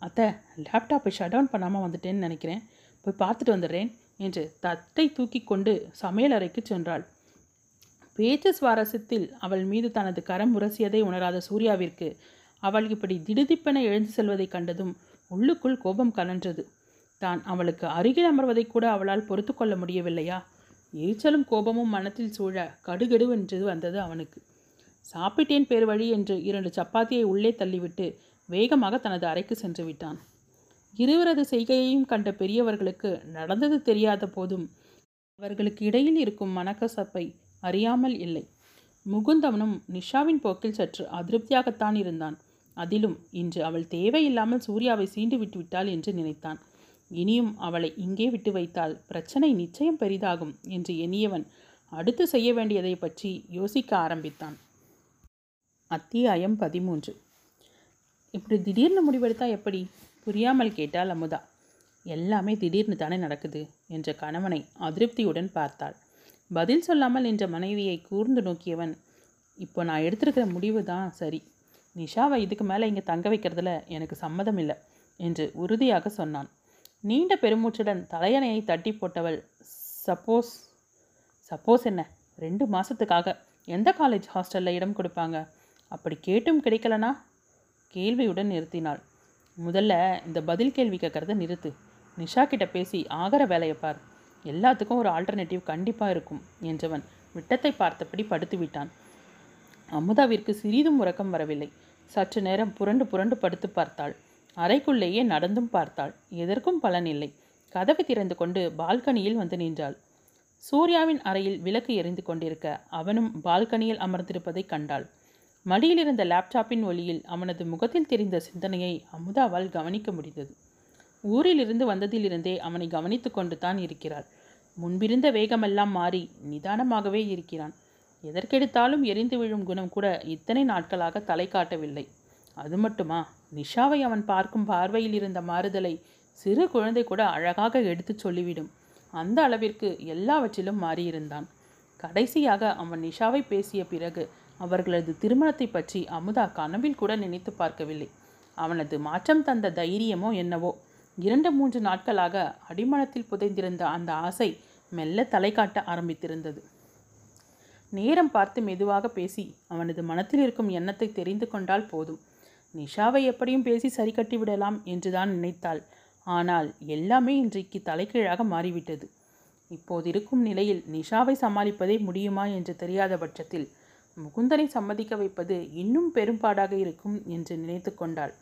அத்தை லேப்டாப்பை ஷட் டவுன் பண்ணாமல் வந்துட்டேன்னு நினைக்கிறேன். போய் பார்த்துட்டு வந்துடுறேன் என்று தட்டை தூக்கி கொண்டு சமையலறைக்கு சென்றாள். பேச்சு சுவாரஸ்யத்தில் அவள் மீது தனது கரம் உரசியதை உணராத சூர்யாவிற்கு அவள் இப்படி திடுதிப்பென எழுந்து செல்வதைக் கண்டதும் உள்ளுக்குள் கோபம் கலன்றது. தான் அவளுக்கு அருகில் அமர்வதை கூட அவளால் பொறுத்து கொள்ள முடியவில்லையா? எரிச்சலும் கோபமும் மனத்தில் சூழ கடுகடுவென்று வந்தது அவனுக்கு. சாப்பிட்டேன் பேர் வழி என்று இரண்டு சப்பாத்தியை உள்ளே தள்ளிவிட்டு வேகமாக தனது அறைக்கு சென்று விட்டான். இருவரது செய்கையையும் கண்ட பெரியவர்களுக்கு நடந்தது தெரியாத போதும் அவர்களுக்கு இடையில் இருக்கும் மனக்கசப்பை அறியாமல் இல்லை. முகுந்தவனும் நிஷாவின் போக்கில் சற்று அதிருப்தியாகத்தான் இருந்தான். அதிலும் இன்று அவள் தேவையில்லாமல் சூர்யாவை சீண்டு விட்டுவிட்டாள் என்று நினைத்தான். இனியும் அவளை இங்கே விட்டு வைத்தால் பிரச்சனை நிச்சயம் பெரிதாகும் என்று எண்ணியவன் அடுத்து செய்ய வேண்டியதை பற்றி யோசிக்க ஆரம்பித்தான். அத்தியாயம் பதிமூன்று. இப்படி திடீர்னு முடிவெடுத்தா எப்படி? புரியாமல் கேட்டால் அமுதா. எல்லாமே திடீர்னு தானே நடக்குது என்ற கணவனை அதிருப்தியுடன் பார்த்தாள். பதில் சொல்லாமல் என்ற மனைவியை கூர்ந்து நோக்கியவன் இப்போ நான் எடுத்திருக்கிற முடிவு தான் சரி. நிஷாவை இதுக்கு மேலே இங்கே தங்க வைக்கிறதுல எனக்கு சம்மதம் இல்லை என்று உறுதியாக சொன்னான். நீண்ட பெருமூச்சுடன் தலையணையை தட்டி போட்டவள் சப்போஸ் சப்போஸ் என்ன? ரெண்டு மாதத்துக்காக எந்த காலேஜ் ஹாஸ்டலில் இடம் கொடுப்பாங்க? அப்படி கேட்டும் கிடைக்கலனா? கேள்வியுடன் நிறுத்தினாள். முதல்ல இந்த பதில் கேள்வி கேட்கறத நிறுத்து. நிஷா கிட்ட பேசி ஆகிற வேலையை பார். எல்லாத்துக்கும் ஒரு ஆல்டர்னேட்டிவ் கண்டிப்பாக இருக்கும் என்றவன் விட்டத்தை பார்த்தபடி படுத்து விட்டான். அமுதாவிற்கு சிறிதும் உறக்கம் வரவில்லை. சற்று நேரம் புரண்டு புரண்டு படுத்து பார்த்தாள். அறைக்குள்ளேயே நடந்தும் பார்த்தாள். எதற்கும் பலன் இல்லை. கதவை திறந்து கொண்டு பால்கனியில் வந்து நின்றாள். சூர்யாவின் அறையில் விளக்கு எரிந்து கொண்டிருக்க அவனும் பால்கனியில் அமர்ந்திருப்பதை கண்டாள். மடியில் இருந்த லேப்டாப்பின் ஒளியில் அவனது முகத்தில் தெரிந்த சிந்தனையை அமுதாவால் கவனிக்க முடிந்தது. ஊரிலிருந்து வந்ததிலிருந்தே அவனை கவனித்து கொண்டு தான் இருக்கிறாள். முன்பிருந்த வேகமெல்லாம் மாறி நிதானமாகவே இருக்கிறான். எதற்கெடுத்தாலும் எரிந்து விழும் குணம் கூட இத்தனை நாட்களாக தலை காட்டவில்லை. அது மட்டுமா? நிஷாவை அவன் பார்க்கும் பார்வையில் இருந்த மாறுதலை சிறு குழந்தை கூட அழகாக எடுத்துச் சொல்லிவிடும். அந்த அளவிற்கு எல்லாவற்றிலும் மாறியிருந்தான். கடைசியாக அவன் நிஷாவை பேசிய பிறகு அவர்களது திருமணத்தை பற்றி அமுதா கனவில் கூட நினைத்து பார்க்கவில்லை. அவனது மாற்றம் தந்த தைரியமோ என்னவோ இரண்டு மூன்று நாட்களாக அடிமனத்தில் புதைந்திருந்த அந்த ஆசை மெல்ல தலை காட்ட ஆரம்பித்திருந்தது. நேரம் பார்த்து மெதுவாக பேசி அவனது மனத்தில் இருக்கும் எண்ணத்தை தெரிந்து கொண்டால் போதும். நிஷாவை எப்படியும் பேசி சரி கட்டிவிடலாம் என்றுதான் நினைத்தாள். ஆனால் எல்லாமே இன்றைக்கு தலைகீழாக மாறிவிட்டது. இப்போது இருக்கும் நிலையில் நிஷாவை சமாளிப்பதே முடியுமா என்று தெரியாத பட்சத்தில் முகுந்தனை சம்மதிக்க வைப்பது இன்னும் பெரும்பாடாக இருக்கும் என்று நினைத்து கொண்டாள்.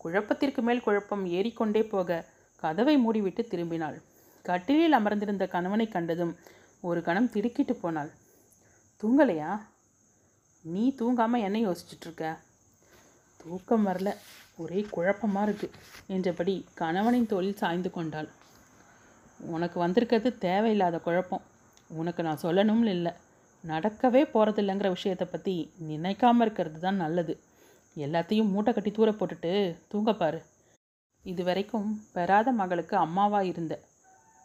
குழப்பத்திற்கு மேல் குழப்பம் ஏறிக்கொண்டே போக கதவை மூடிவிட்டு திரும்பினாள். கட்டிலில் அமர்ந்திருந்த கணவனை கண்டதும் ஒரு கணம் திடுக்கிட்டு போனாள். தூங்கலையா? நீ தூங்காமல் என்ன யோசிச்சுட்ருக்க தூக்கம் வரல. ஒரே குழப்பமாக இருக்குது என்றபடி கணவனின் தோளில் சாய்ந்து கொண்டாள். உனக்கு வந்திருக்கிறது தேவையில்லாத குழப்பம். உனக்கு நான் சொல்லணும்னு இல்லை. நடக்கவே போகிறதில்லைங்கிற விஷயத்தை பற்றி நினைக்காம இருக்கிறது தான் நல்லது. எல்லாத்தையும் மூட்டை கட்டி தூர போட்டுட்டு தூங்கப்பாரு இது வரைக்கும் பெறாத மகளுக்கு அம்மாவாக இருந்த.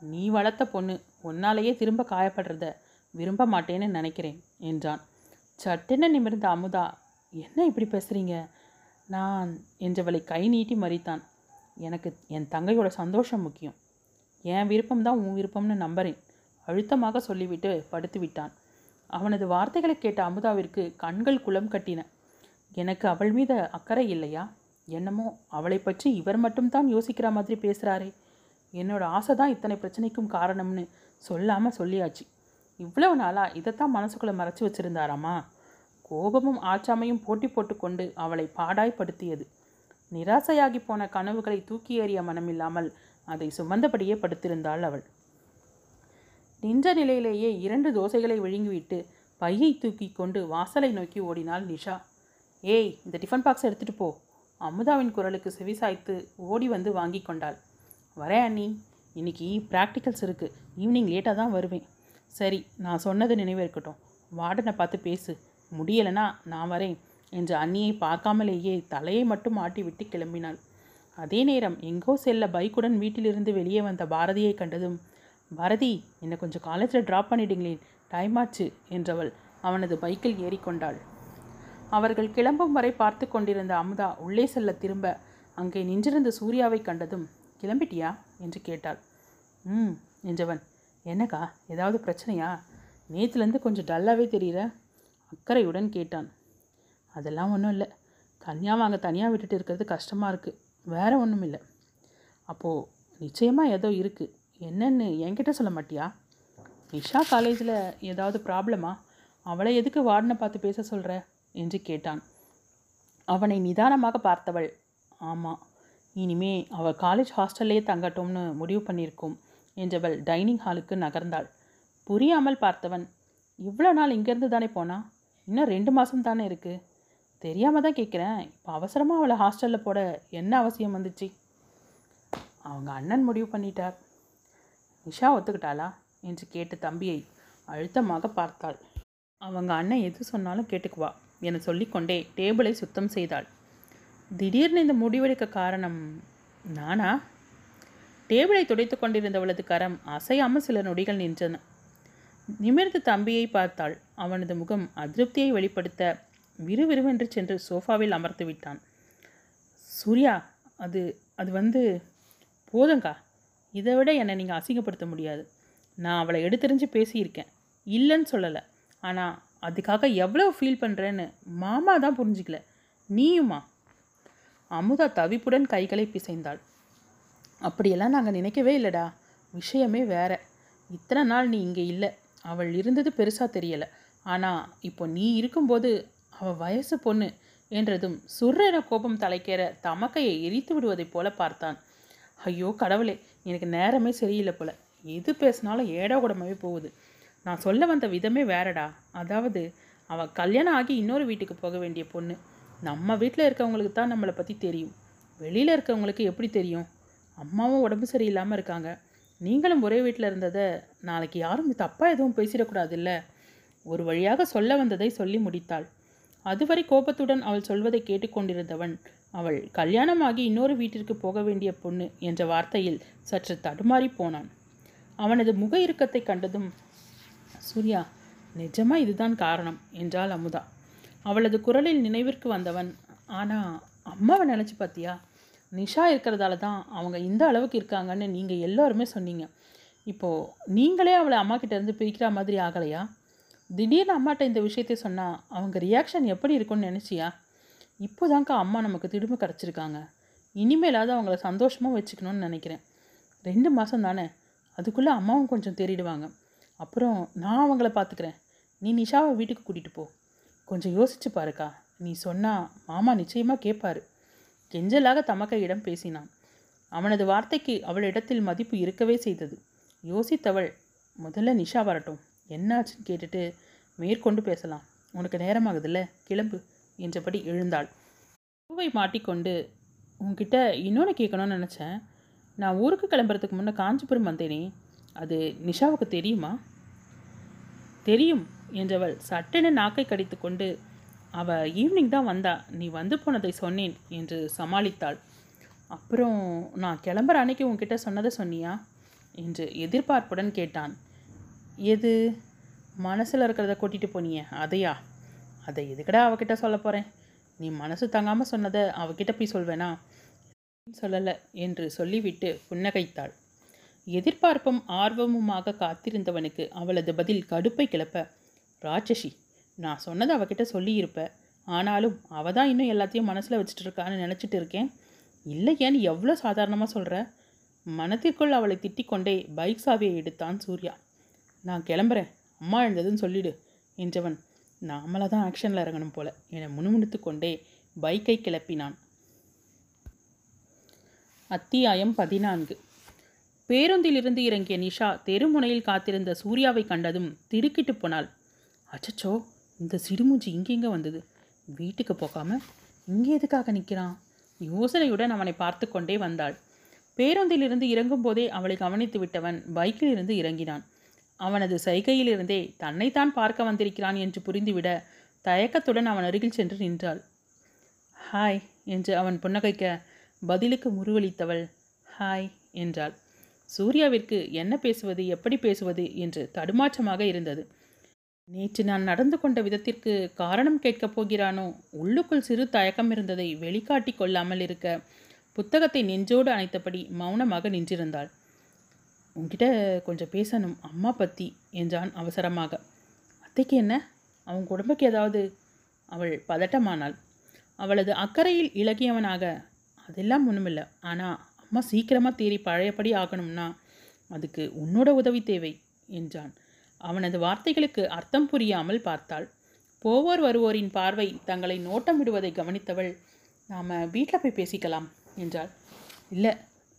நீ வளர்த்த பொண்ணு உன்னாலேயே திரும்ப காயப்படுறத விரும்ப மாட்டேன்னு நினைக்கிறேன் என்றான். சட்டென நிமிர்ந்த அமுதா என்ன இப்படி பேசுகிறீங்க நான் என்றவளை கை நீட்டி மறித்தான். எனக்கு என் தங்கையோட சந்தோஷம் முக்கியம். என் விருப்பம் தான் உன் விருப்பம்னு நம்புறேன். அழுத்தமாக சொல்லிவிட்டு படுத்து விட்டான். அவனது வார்த்தைகளை கேட்ட அமுதாவிற்கு கண்கள் குளம் கட்டின. எனக்கு அவள் மீது அக்கறை இல்லையா? என்னமோ அவளை பற்றி இவர் மட்டும்தான் யோசிக்கிற மாதிரி பேசுகிறாரே என்னோட ஆசை தான் இத்தனை பிரச்சனைக்கும் காரணம்னு சொல்லாமல் சொல்லியாச்சு. இவ்வளவு நாளாக இதைத்தான் மனசுக்குள்ளே மறைச்சி வச்சுருந்தாராமா? கோபமும் ஆச்சாமையும் போட்டி போட்டுக்கொண்டு அவளை பாடாய்ப்படுத்தியது. நிராசையாகி போன கனவுகளை தூக்கி எறிய மனமில்லாமல் அதை சுமந்தபடியே படுத்திருந்தாள் அவள். நின்ற நிலையிலேயே இரண்டு தோசைகளை விழுங்கிவிட்டு பையை தூக்கி கொண்டு வாசலை நோக்கி ஓடினாள் நிஷா. ஏய் இந்த டிஃபன் பாக்ஸ் எடுத்துகிட்டு போ. அமுதாவின் குரலுக்கு செவிசாய்த்து ஓடி வந்து வாங்கி கொண்டாள். வரேன் அண்ணி. இன்னைக்கு ப்ராக்டிக்கல்ஸ் இருக்குது ஈவினிங் லேட்டாக தான் வருவேன். சரி நான் சொன்னது நினைவிருக்கட்டும் வார்டனை பார்த்து பேசு. முடியலனா நான் வரேன் என்று அண்ணியை பார்க்காமலேயே தலையை மட்டும் ஆட்டிவிட்டு கிளம்பினாள். அதே நேரம் எங்கோ செல்ல பைக்குடன் வீட்டிலிருந்து வெளியே வந்த பாரதியை கண்டதும் பாரதி என்னை கொஞ்சம் காலேஜில் ட்ராப் பண்ணிடுங்களேன் டைம் ஆச்சு என்றவள் அவனது பைக்கில் ஏறிக்கொண்டாள். அவர்கள் கிளம்பும் வரை பார்த்து கொண்டிருந்த அமுதா உள்ளே செல்ல திரும்ப அங்கே நின்றிருந்த சூர்யாவை கண்டதும் கிளம்பிட்டியா? என்று கேட்டாள். ம் என்றவன் என்னக்கா ஏதாவது பிரச்சனையா? நேற்றுலேருந்து கொஞ்சம் டல்லாகவே தெரியுற? அக்கறையுடன் கேட்டான். அதெல்லாம் ஒன்றும் இல்லை. கன்யாவை அங்கே தனியாக விட்டுட்டு இருக்கிறது கஷ்டமாக இருக்குது வேற ஒன்றும் இல்லை. அப்போது நிச்சயமாக ஏதோ இருக்குது என்னன்னு என்கிட்ட சொல்ல மாட்டியா? நிஷா காலேஜில் ஏதாவது ப்ராப்ளமா? அவளை எதுக்கு வார்டனை பார்த்து பேச சொல்கிற என்று கேட்டான். அவனை நிதானமாக பார்த்தவள். ஆமாம் இனிமே அவள் காலேஜ் ஹாஸ்டல்லே தங்கட்டும்னு முடிவு பண்ணியிருக்கோம் என்றவள் டைனிங் ஹாலுக்கு நகர்ந்தாள். புரியாமல் பார்த்தவன். இவ்வளோ நாள் இங்கேருந்து தானே போனா? இன்னும் ரெண்டு மாதம் தானே இருக்குது தெரியாமல் தான் கேட்குறேன் இப்போ அவசரமாக அவளை ஹாஸ்டலில் போட என்ன அவசியம் வந்துச்சு? அவங்க அண்ணன் முடிவு பண்ணிட்டார். நிஷா ஒத்துக்கிட்டாளா? என்று கேட்டு தம்பியை அழுத்தமாக பார்த்தாள். அவங்க அண்ணன் எது சொன்னாலும் கேட்டுக்குவா என சொல்லிக்கொண்டே டேபிளை சுத்தம் செய்தாள். திடீர்னு இந்த முடிவெடுக்க காரணம் நானா? டேபிளை துடைத்து கொண்டிருந்தவளது கரம் அசையாமல் சில நொடிகள் நின்றன. நிமிர்ந்து தம்பியை பார்த்தாள். அவனது முகம் அதிருப்தியை வெளிப்படுத்த விறுவிறுவென்று சென்று சோஃபாவில் அமர்த்து விட்டான். சூர்யா அது அது வந்து போதங்கா இதை விட என்னை நீங்கள் அசிங்கப்படுத்த முடியாது. நான் அவளை எடுத்தெறிஞ்சு பேசியிருக்கேன். இல்லைன்னு சொல்லலை. ஆனால் அதுக்காக எவ்வளோ ஃபீல் பண்ணுறேன்னு மாமா தான் புரிஞ்சிக்கல. நீயுமா? அமுதா தவிப்புடன் கைகளை பிசைந்தாள். அப்படியெல்லாம் நாங்கள் நினைக்கவே இல்லைடா. விஷயமே வேற. இத்தனை நாள் நீ இங்கே இல்லை. அவள் இருந்தது பெருசாக தெரியலை. ஆனால் இப்போ நீ இருக்கும்போது அவள் வயசு பொண்ணு என்றதும் சுர்ரென கோபம் தலைக்கேற தமக்கையை எரித்து விடுவதைப் போல பார்த்தான். ஐயோ கடவுளே எனக்கு நேரமே சரியில்லை போல. எது பேசினாலும் ஏடா கூடமாவே போகுது. நான் சொல்ல வந்த விதமே வேறடா. அதாவது அவள் கல்யாணம் ஆகி இன்னொரு வீட்டுக்கு போக வேண்டிய பொண்ணு. நம்ம வீட்டில் இருக்கவங்களுக்கு தான் நம்மளை பற்றி தெரியும். வெளியில் இருக்கவங்களுக்கு எப்படி தெரியும்? அம்மாவும் உடம்பு சரியில்லாமல் இருக்காங்க. நீங்களும் ஒரே வீட்டில் இருந்ததை நாளைக்கு யாரும் தப்பாக எதுவும் பேசிடக்கூடாதுல்ல? ஒரு வழியாக சொல்ல வந்ததை சொல்லி முடித்தாள். அதுவரை கோபத்துடன் அவள் சொல்வதை கேட்டுக்கொண்டிருந்தவன் அவள் கல்யாணமாகி இன்னொரு வீட்டிற்கு போக வேண்டிய பொண்ணு என்ற வார்த்தையில் சற்று தடுமாறி போனான். அவனது முக இறுக்கத்தை கண்டதும் சூர்யா நிஜமா இதுதான் காரணம் என்றாள் அமுதா. அவளது குரலில் நினைவிற்கு வந்தவன் ஆனால் அம்மாவை நினச்சி பார்த்தியா நிஷா இருக்கிறதால தான் அவங்க இந்த அளவுக்கு இருக்காங்கன்னு நீங்கள் எல்லாருமே சொன்னீங்க. இப்போது நீங்களே அவளை அம்மாக்கிட்டேருந்து இருந்து பிரிக்கிற மாதிரி ஆகலையா? திடீர்னு அம்மாட்ட இந்த விஷயத்தை சொன்னால் அவங்க ரியாக்ஷன் எப்படி இருக்கும்னு நினச்சியா? இப்போதான்க்கா அம்மா நமக்கு திரும்ப கிடச்சிருக்காங்க. இனிமேலாவது அவங்கள சந்தோஷமாக வச்சுக்கணும்னு நினைக்கிறேன். ரெண்டு மாதம் தானே? அதுக்குள்ளே அம்மாவும் கொஞ்சம் தேறிடுவாங்க. அப்புறம் நான் அவங்கள பார்த்துக்கிறேன் நீ நிஷாவை வீட்டுக்கு கூட்டிகிட்டு போ. கொஞ்சம் யோசிச்சு பாருக்கா. நீ சொன்னால் மாமா நிச்சயமாக கேட்பாரு கெஞ்சலாக தமக்கையிடம் பேசினான். அவனது வார்த்தைக்கு அவளிடத்தில் மதிப்பு இருக்கவே செய்தது. யோசித்தவள் முதல்ல நிஷா வரட்டும். என்னாச்சுன்னு கேட்டுட்டு மேற்கொண்டு பேசலாம். உனக்கு நேரமாகுதுல்ல கிளம்பு என்றபடி எழுந்தாள். பூவை மாட்டிக்கொண்டு உன்கிட்ட இன்னொன்று கேட்கணும்னு நினச்சேன். நான் ஊருக்கு கிளம்புறதுக்கு முன்னே காஞ்சிபுரம் வந்தேனே அது நிஷாவுக்கு தெரியுமா? தெரியும் என்றவள் சட்டென நாக்கை கடித்துக்கொண்டு அவ ஈவினிங் தான் வந்தா. நீ வந்து போனதை சொன்னேன் என்று சமாளித்தாள். அப்புறம் நான் கிளம்புற அன்னைக்கு உன்கிட்ட சொன்னதை சொன்னியா? என்று எதிர்பார்ப்புடன் கேட்டான். எது? மனசில் இருக்கிறத கூட்டிகிட்டு போனியே அதையா? அதை எதுக்கடா அவகிட்ட சொல்ல போகிறேன் நீ மனசு தங்காமல் சொன்னதை அவகிட்ட போய் சொல்வேனா? சொல்லலை என்று சொல்லிவிட்டு புன்னகைத்தாள். எதிர்பார்ப்பும் ஆர்வமுமாக காத்திருந்தவனுக்கு அவளது பதில் கடுப்பை கிளப்ப ராட்சசி நான் சொன்னதை அவகிட்ட சொல்லியிருப்பேன் ஆனாலும் அவ தான் இன்னும் எல்லாத்தையும் மனசில் வச்சுட்டு இருக்கான்னு நினச்சிட்டு இருக்கேன். இல்லையேன்னு எவ்வளோ சாதாரணமாக சொல்கிற மனத்திற்குள் அவளை திட்டிக்கொண்டே பைக் சாவியை எடுத்தான் சூர்யா. நான் கிளம்புறேன். அம்மா எழுந்ததுன்னு சொல்லிடு என்றவன். நாமளாக தான் ஆக்ஷனில் இறங்கணும் போல என முணுமுணுத்து கொண்டே பைக்கை கிளப்பினான். அத்தியாயம் பதினான்கு. பேருந்திலிருந்து இறங்கிய நிஷா தெருமுனையில் காத்திருந்த சூர்யாவை கண்டதும் திடுக்கிட்டு போனாள். அச்சச்சோ! இந்த சிடுமூஞ்சி இங்கெங்க வந்தது. வீட்டுக்கு போகாமல் இங்கே எதுக்காக நிற்கிறான் யோசனையுடன் அவனை பார்த்து கொண்டே வந்தாள். பேருந்திலிருந்து இறங்கும்போதே அவளை கவனித்து விட்டவன் பைக்கில் இருந்து இறங்கினான். அவனது சைகையிலிருந்தே தன்னைத்தான் பார்க்க வந்திருக்கிறான் என்று புரிந்துவிட தயக்கத்துடன் அவன் அருகில் சென்று நின்றாள். ஹாய் என்று அவன் புன்னகைக்க பதிலுக்கு முருவளித்தவள் ஹாய் என்றாள். சூர்யாவிற்கு என்ன பேசுவது எப்படி பேசுவது? என்று தடுமாற்றமாக இருந்தது. நேற்று நான் நடந்து கொண்ட விதத்திற்கு காரணம் கேட்கப் போகிறானோ? உள்ளுக்குள் சிறு தயக்கம் இருந்ததை வெளிக்காட்டி கொள்ளாமல் இருக்க புத்தகத்தை நெஞ்சோடு அணைத்தபடி மௌனமாக நின்றிருந்தாள். உன்கிட்ட கொஞ்சம் பேசணும் அம்மா பற்றி என்றான் அவசரமாக. அத்தைக்கு என்ன? அவங்க உடம்புக்கு ஏதாவது? அவள் பதட்டமானாள். அவளது அக்கறையில் இலகியவனாக அதெல்லாம் ஒன்றுமில்லை ஆனால் அம்மா சீக்கிரமாக தேறி பழையபடி ஆகணும்னா அதுக்கு உன்னோட உதவி தேவை என்றான். அவனது வார்த்தைகளுக்கு அர்த்தம் புரியாமல் பார்த்தாள். போவோர் வருவோரின் பார்வை தங்களை நோட்டமிடுவதை கவனித்தவள் நாம் வீட்டில் போய் பேசிக்கலாம் என்றாள். இல்லை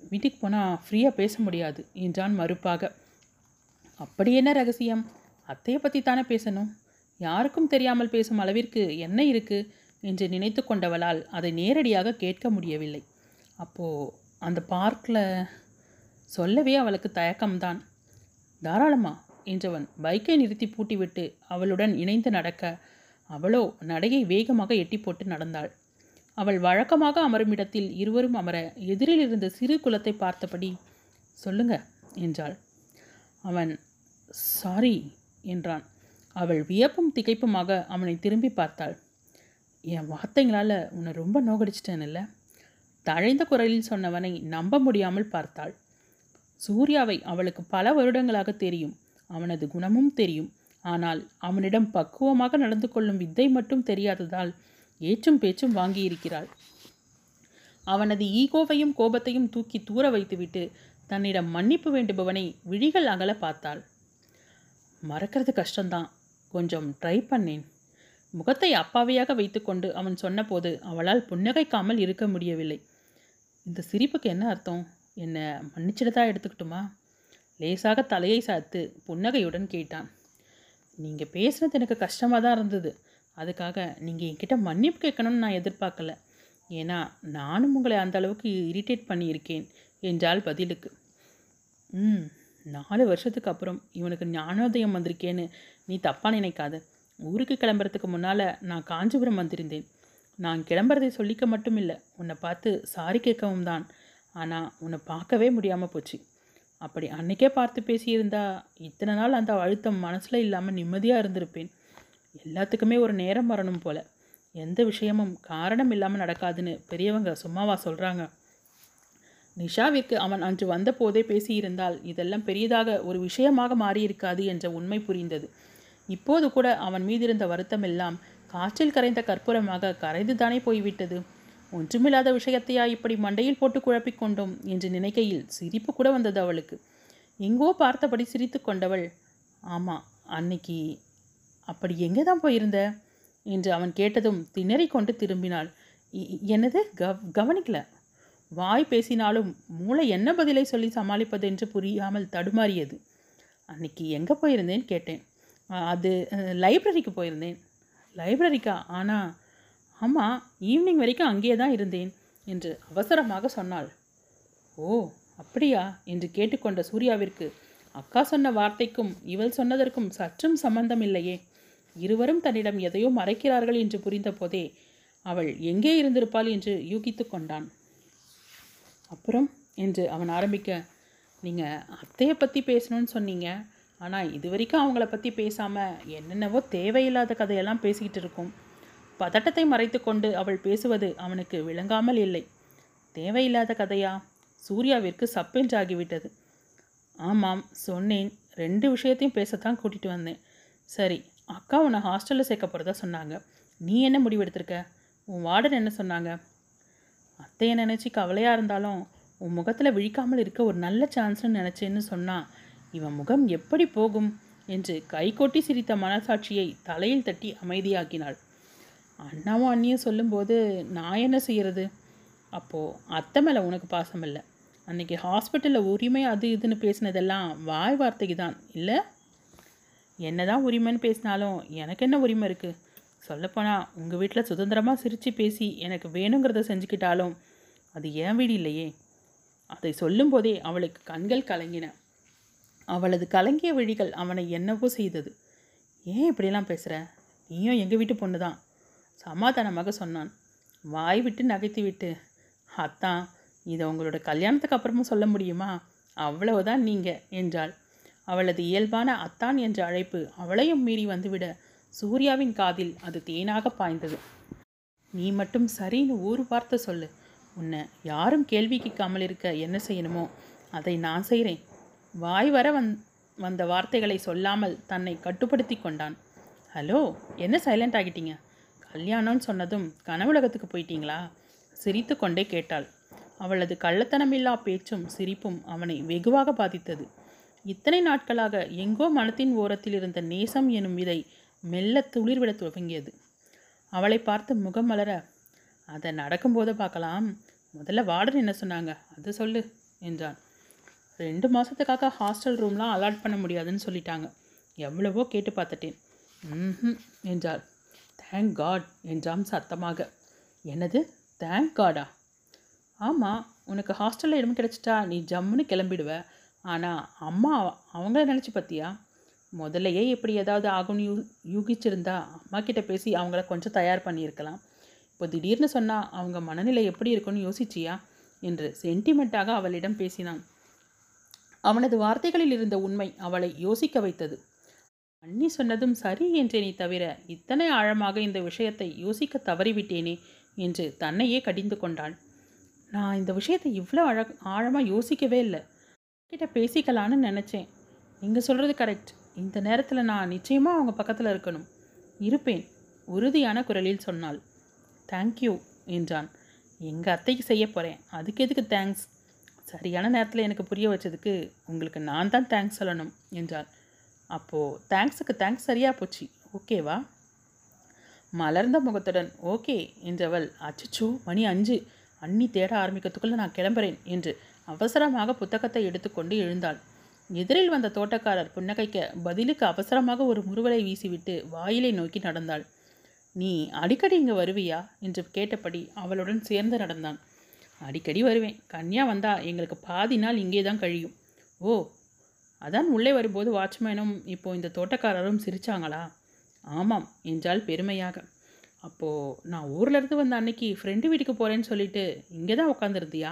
வீட்டுக்கு போனால் ஃப்ரீயாக பேச முடியாது என்றான் மறுப்பாக. அப்படி என்ன ரகசியம்? அத்தையை பற்றி தானே பேசணும்? யாருக்கும் தெரியாமல் பேசும் அளவிற்கு என்ன இருக்குது என்று நினைத்து கொண்டவளால் அதை நேரடியாக கேட்க முடியவில்லை. அப்போது அந்த பார்க்கில் சொல்லவே அவளுக்கு தயக்கம்தான். தாராளமாக என்றவன் பைக்கை நிறுத்தி பூட்டிவிட்டு அவளுடன் இணைந்து நடக்க அவளோ நடையை வேகமாக எட்டி போட்டு நடந்தாள். அவள் வழக்கமாக அமரும் இடத்தில் இருவரும் அமர எதிரில் இருந்த சிறு குலத்தை பார்த்தபடி சொல்லுங்க என்றாள். அவன் சாரி என்றான். அவள் வியப்பும் திகைப்புமாக அவனை திரும்பி பார்த்தாள். என் வார்த்தைகளால் உன்னை ரொம்ப நோகடிச்சிட்டேன்ல. தழைந்த குரலில் சொன்னவனை நம்ப முடியாமல் பார்த்தாள். சூர்யாவை அவளுக்கு பல வருடங்களாக தெரியும். அவனது குணமும் தெரியும். ஆனால் அவனிடம் பக்குவமாக நடந்து கொள்ளும் வித்தை மட்டும் தெரியாததால் ஏச்சும் பேச்சும் வாங்கியிருக்கிறாள். அவனது ஈகோவையும் கோபத்தையும் தூக்கி தூர வைத்துவிட்டு தன்னிடம் மன்னிப்பு வேண்டுபவனை விழிகள் அகல பார்த்தாள். மறக்கிறது கஷ்டம்தான். கொஞ்சம் ட்ரை பண்ணேன். முகத்தை அப்பாவியாக வைத்துக்கொண்டு அவன் சொன்னபோது அவளால் புன்னகைக்காமல் இருக்க முடியவில்லை. இந்த சிரிப்புக்கு என்ன அர்த்தம்? என்னை மன்னிச்சிடதா எடுத்துக்கிட்டுமா? லேசாக தலையை சாத்து புன்னகையுடன் கேட்டான். நீங்கள் பேசுனது எனக்கு கஷ்டமாக தான் இருந்தது. அதுக்காக நீங்கள் என்கிட்ட மன்னிப்பு கேட்கணும்னு நான் எதிர்பார்க்கல. ஏன்னா நானும் உங்களை அந்த அளவுக்கு இரிட்டேட் பண்ணியிருக்கேன் என்றால் பதிலுக்கு. ம் நாலு வருஷத்துக்கு அப்புறம் இவனுக்கு ஞானோதயம் வந்திருக்கேன்னு நீ தப்பாக நினைக்காத. ஊருக்கு கிளம்புறதுக்கு முன்னால் நான் காஞ்சிபுரம் வந்திருந்தேன். நான் கிளம்புறதை சொல்லிக்க மட்டும் இல்லை உன்னை பார்த்து சாரி கேட்கவும் தான். ஆனால் உன்னை பார்க்கவே முடியாமல் போச்சு. அப்படி அன்னைக்கே பார்த்து பேசியிருந்தா இத்தனை நாள் அந்த அழுத்தம் மனசில் இல்லாமல் நிம்மதியாக இருந்திருப்பேன். எல்லாத்துக்குமே ஒரு நேரம் வரணும் போல. எந்த விஷயமும் காரணம் இல்லாமல் நடக்காதுன்னு பெரியவங்க சும்மாவா சொல்கிறாங்க நிஷாவிற்கு அவன் அன்று வந்தபோதே பேசியிருந்தால் இதெல்லாம் பெரியதாக ஒரு விஷயமாக மாறியிருக்காது என்ற உண்மை புரிந்தது. இப்போது கூட அவன் மீதிருந்த வருத்தமெல்லாம் காற்றில் கரைந்த கற்பூரமாக கரைந்துதானே போய்விட்டது? ஒன்றுமில்லாத விஷயத்தையா இப்படி மண்டையில் போட்டு குழப்பிக் கொண்டோம் என்று நினைக்கையில் சிரிப்பு கூட வந்தது அவளுக்கு. எங்கோ பார்த்தபடி சிரித்து கொண்டவள் ஆமாம் அன்னைக்கு அப்படி எங்கே தான் போயிருந்த? என்று அவன் கேட்டதும் திணறி கொண்டு திரும்பினாள். "இ- என்னது? கவ் கவனிக்கல. வாய் பேசினாலும் மூளை என்ன பதிலை சொல்லி சமாளிப்பது என்று புரியாமல் தடுமாறியது. அன்னைக்கு எங்கே போயிருந்தேன்னு கேட்டேன். அது லைப்ரரிக்கு போயிருந்தேன். லைப்ரரிக்கா? ஆனால் ஆமாம் ஈவினிங் வரைக்கும் அங்கேயே தான் இருந்தேன் என்று அவசரமாக சொன்னாள். ஓ அப்படியா என்று கேட்டுக்கொண்ட சூர்யாவிற்கு அக்கா சொன்ன வார்த்தைக்கும் இவள் சொன்னதற்கும் சற்றும் சம்பந்தம் இல்லையே இருவரும் தன்னிடம் எதையோ மறைக்கிறார்கள் என்று புரிந்தபோதே அவள் எங்கே இருந்திருப்பாள் என்று யூகித்து கொண்டான். அப்புறம்? என்று அவன் ஆரம்பிக்க நீங்கள் அத்தையை பற்றி பேசணும்னு சொன்னீங்க. ஆனால் இது வரைக்கும் அவங்கள பற்றி பேசாமல் என்னென்னவோ தேவையில்லாத கதையெல்லாம் பேசிக்கிட்டு இருக்கோம். பதட்டத்தை மறைத்து கொண்டு அவள் பேசுவது அவனுக்கு விளங்காமல் இல்லை. தேவையில்லாத கதையா? சூர்யாவிற்கு சப்பென்றாகிவிட்டது. ஆமாம் சொன்னேன். ரெண்டு விஷயத்தையும் பேசத்தான் கூட்டிகிட்டு வந்தேன். சரி அக்கா உன்னை ஹாஸ்டலில் சேர்க்க போகிறதா சொன்னாங்க. நீ என்ன முடிவெடுத்திருக்க? உன் வார்டன் என்ன சொன்னாங்க? அத்தையை நினச்சி கவலையாக இருந்தாலும் உன் முகத்தில் விழிக்காமல் இருக்க ஒரு நல்ல சான்ஸ்னு நினச்சேன்னு சொன்னான் இவன் முகம் எப்படி போகும்? என்று கைகொட்டி சிரித்த மனசாட்சியை தலையில் தட்டி அமைதியாக்கினாள். அண்ணாவும் அண்ணியும் சொல்லும்போது நான் என்ன செய்கிறது அப்போது அத்தை மேலே உனக்கு பாசம் இல்லை. அன்னைக்கு ஹாஸ்பிட்டலில் உரிமை அது இதுன்னு பேசினதெல்லாம் வாய் வார்த்தைக்கு தான் இல்லை? என்னதான் உரிமைன்னு பேசினாலும் எனக்கு என்ன உரிமை இருக்குது சொல்லப்போனால் உங்கள் வீட்டில் சுதந்திரமாக சிரித்து பேசி எனக்கு வேணுங்கிறத செஞ்சுக்கிட்டாலும் அது என் வீடு இல்லையே. அதை சொல்லும்போதே அவளுக்கு கண்கள் கலங்கின. அவளது கலங்கிய விழிகள் அவனை என்னவோ செய்தது. ஏன் இப்படிலாம் பேசுகிற நீயும் எங்கள் வீட்டு பொண்ணு தான் சமாதானமாக சொன்னான். வாய் விட்டு நகைத்து விட்டு அத்தான் இதை உங்களோட கல்யாணத்துக்கு அப்புறமும் சொல்ல முடியுமா? அவ்வளவுதான் நீங்கள் என்றாள். அவளது இயல்பான அத்தான் என்ற அழைப்பு அவளையும் மீறி வந்துவிட சூர்யாவின் காதில் அது தேனாக பாய்ந்தது. நீ மட்டும் சரின்னு ஊர் வார்த்தை சொல்லு. உன்னை யாரும் கேள்வி கேட்காமல் இருக்க என்ன செய்யணுமோ அதை நான் செய்கிறேன் வாய் வர வந் வந்த வார்த்தைகளை சொல்லாமல் தன்னை கட்டுப்படுத்தி கொண்டான். ஹலோ என்ன சைலண்ட் ஆகிட்டீங்க? கல்யாணம்னு சொன்னதும் கனவுலகத்துக்கு போயிட்டீங்களா? சிரித்து கொண்டே கேட்டாள். அவளது கள்ளத்தனமில்லா பேச்சும் சிரிப்பும் அவனை வெகுவாக பாதித்தது. இத்தனை நாட்களாக எங்கோ மனத்தின் ஓரத்தில் இருந்த நேசம் எனும் விதை மெல்ல துளிர்விட துவங்கியது. அவளை பார்த்து முகம் மலர அதை நடக்கும்போது பார்க்கலாம். முதல்ல வார்டன் என்ன சொன்னாங்க? அது சொல்லு என்றான். ரெண்டு மாதத்துக்காக ஹாஸ்டல் ரூம்லாம் அலாட் பண்ண முடியாதுன்னு சொல்லிட்டாங்க. எவ்வளவோ கேட்டு பார்த்துட்டேன். ம் என்றாள். தேங்க் காட் என்றாம் சத்தமாக. என்னது? தேங்க் காடா ஆமாம் உனக்கு ஹாஸ்டலில் இடம் கிடச்சிட்டா நீ ஜம்முன்னு கிளம்பிடுவ. ஆனால் அம்மா அவங்கள நினச்சி பார்த்தியா? முதல்லையே எப்படி ஏதாவது ஆகும்னு யூ யூகிச்சிருந்தா அம்மா கிட்ட பேசி அவங்கள கொஞ்சம் தயார் பண்ணியிருக்கலாம். இப்போ திடீர்னு சொன்னால் அவங்க மனநிலை எப்படி இருக்கும்னு யோசிச்சியா? என்று சென்டிமெண்ட்டாக அவளிடம் பேசினான். அவனது வார்த்தைகளில் இருந்த உண்மை அவளை யோசிக்க வைத்தது. அண்ணி சொன்னதும் சரி என்றேனே தவிர இத்தனை ஆழமாக இந்த விஷயத்தை யோசிக்க தவறிவிட்டேனே என்று தன்னையே கடிந்து கொண்டாள். நான் இந்த விஷயத்தை இவ்வளோ அழ ஆழமாக யோசிக்கவே இல்லை. கிட்ட பேசிக்கலான்னு நினச்சேன். நீங்கள் சொல்கிறது கரெக்ட் இந்த நேரத்தில் நான் நிச்சயமாக அவங்க பக்கத்தில் இருக்கணும். இருப்பேன் உறுதியான குரலில் சொன்னாள். தேங்க்யூ என்றான். எங்கள் அத்தைக்கு செய்ய போகிறேன் அதுக்கு எதுக்கு தேங்க்ஸ் சரியான நேரத்தில் எனக்கு புரிய வச்சதுக்கு உங்களுக்கு நான் தான் தேங்க்ஸ் சொல்லணும் என்றாள். அப்போது தேங்க்ஸுக்கு தேங்க்ஸ் சரியாக போச்சு. ஓகேவா மலர்ந்த முகத்துடன் ஓகே என்றவள் அச்சச்சோ மணி அஞ்சு. அண்ணி தேட ஆரம்பிக்கிறதுக்குள்ளே நான் கிளம்புறேன் என்று அவசரமாக புத்தகத்தை எடுத்துக்கொண்டு எழுந்தாள். எதிரில் வந்த தோட்டக்காரர் புன்னகைக்க பதிலுக்கு அவசரமாக ஒரு முறுவலை வீசிவிட்டு வாயிலை நோக்கி நடந்தாள். நீ அடிக்கடி இங்கே வருவியா? என்று கேட்டபடி அவளுடன் சேர்ந்து நடந்தான். அடிக்கடி வருவேன். கன்யா வந்தா எங்களுக்கு பாதி நாள் இங்கே தான் கழியும். ஓ அதான் உள்ளே வரும்போது வாட்ச்மேனும் இப்போ இந்த தோட்டக்காரரும் சிரிச்சாங்களா? ஆமாம் என்றால் பெருமையாக. அப்போது நான் ஊர்லேருந்து வந்த அன்னைக்கு ஃப்ரெண்டு வீட்டுக்கு போகிறேன்னு சொல்லிட்டு இங்கே தான் உட்காந்துருந்தியா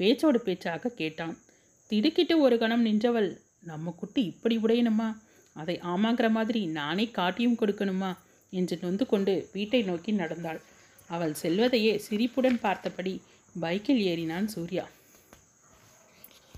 பேச்சோடு பேச்சாக கேட்டான். திடுக்கிட்டு ஒரு கணம் நின்றவள் நம்ம குட்டி இப்படி உடையணுமா? அதை ஆமாங்கிற மாதிரி நானே காட்டியும் கொடுக்கணுமா? என்று நொந்து கொண்டு வீட்டை நோக்கி நடந்தாள். அவள் செல்வதையே சிரிப்புடன் பார்த்தபடி பைக்கில் ஏறினான் சூர்யா.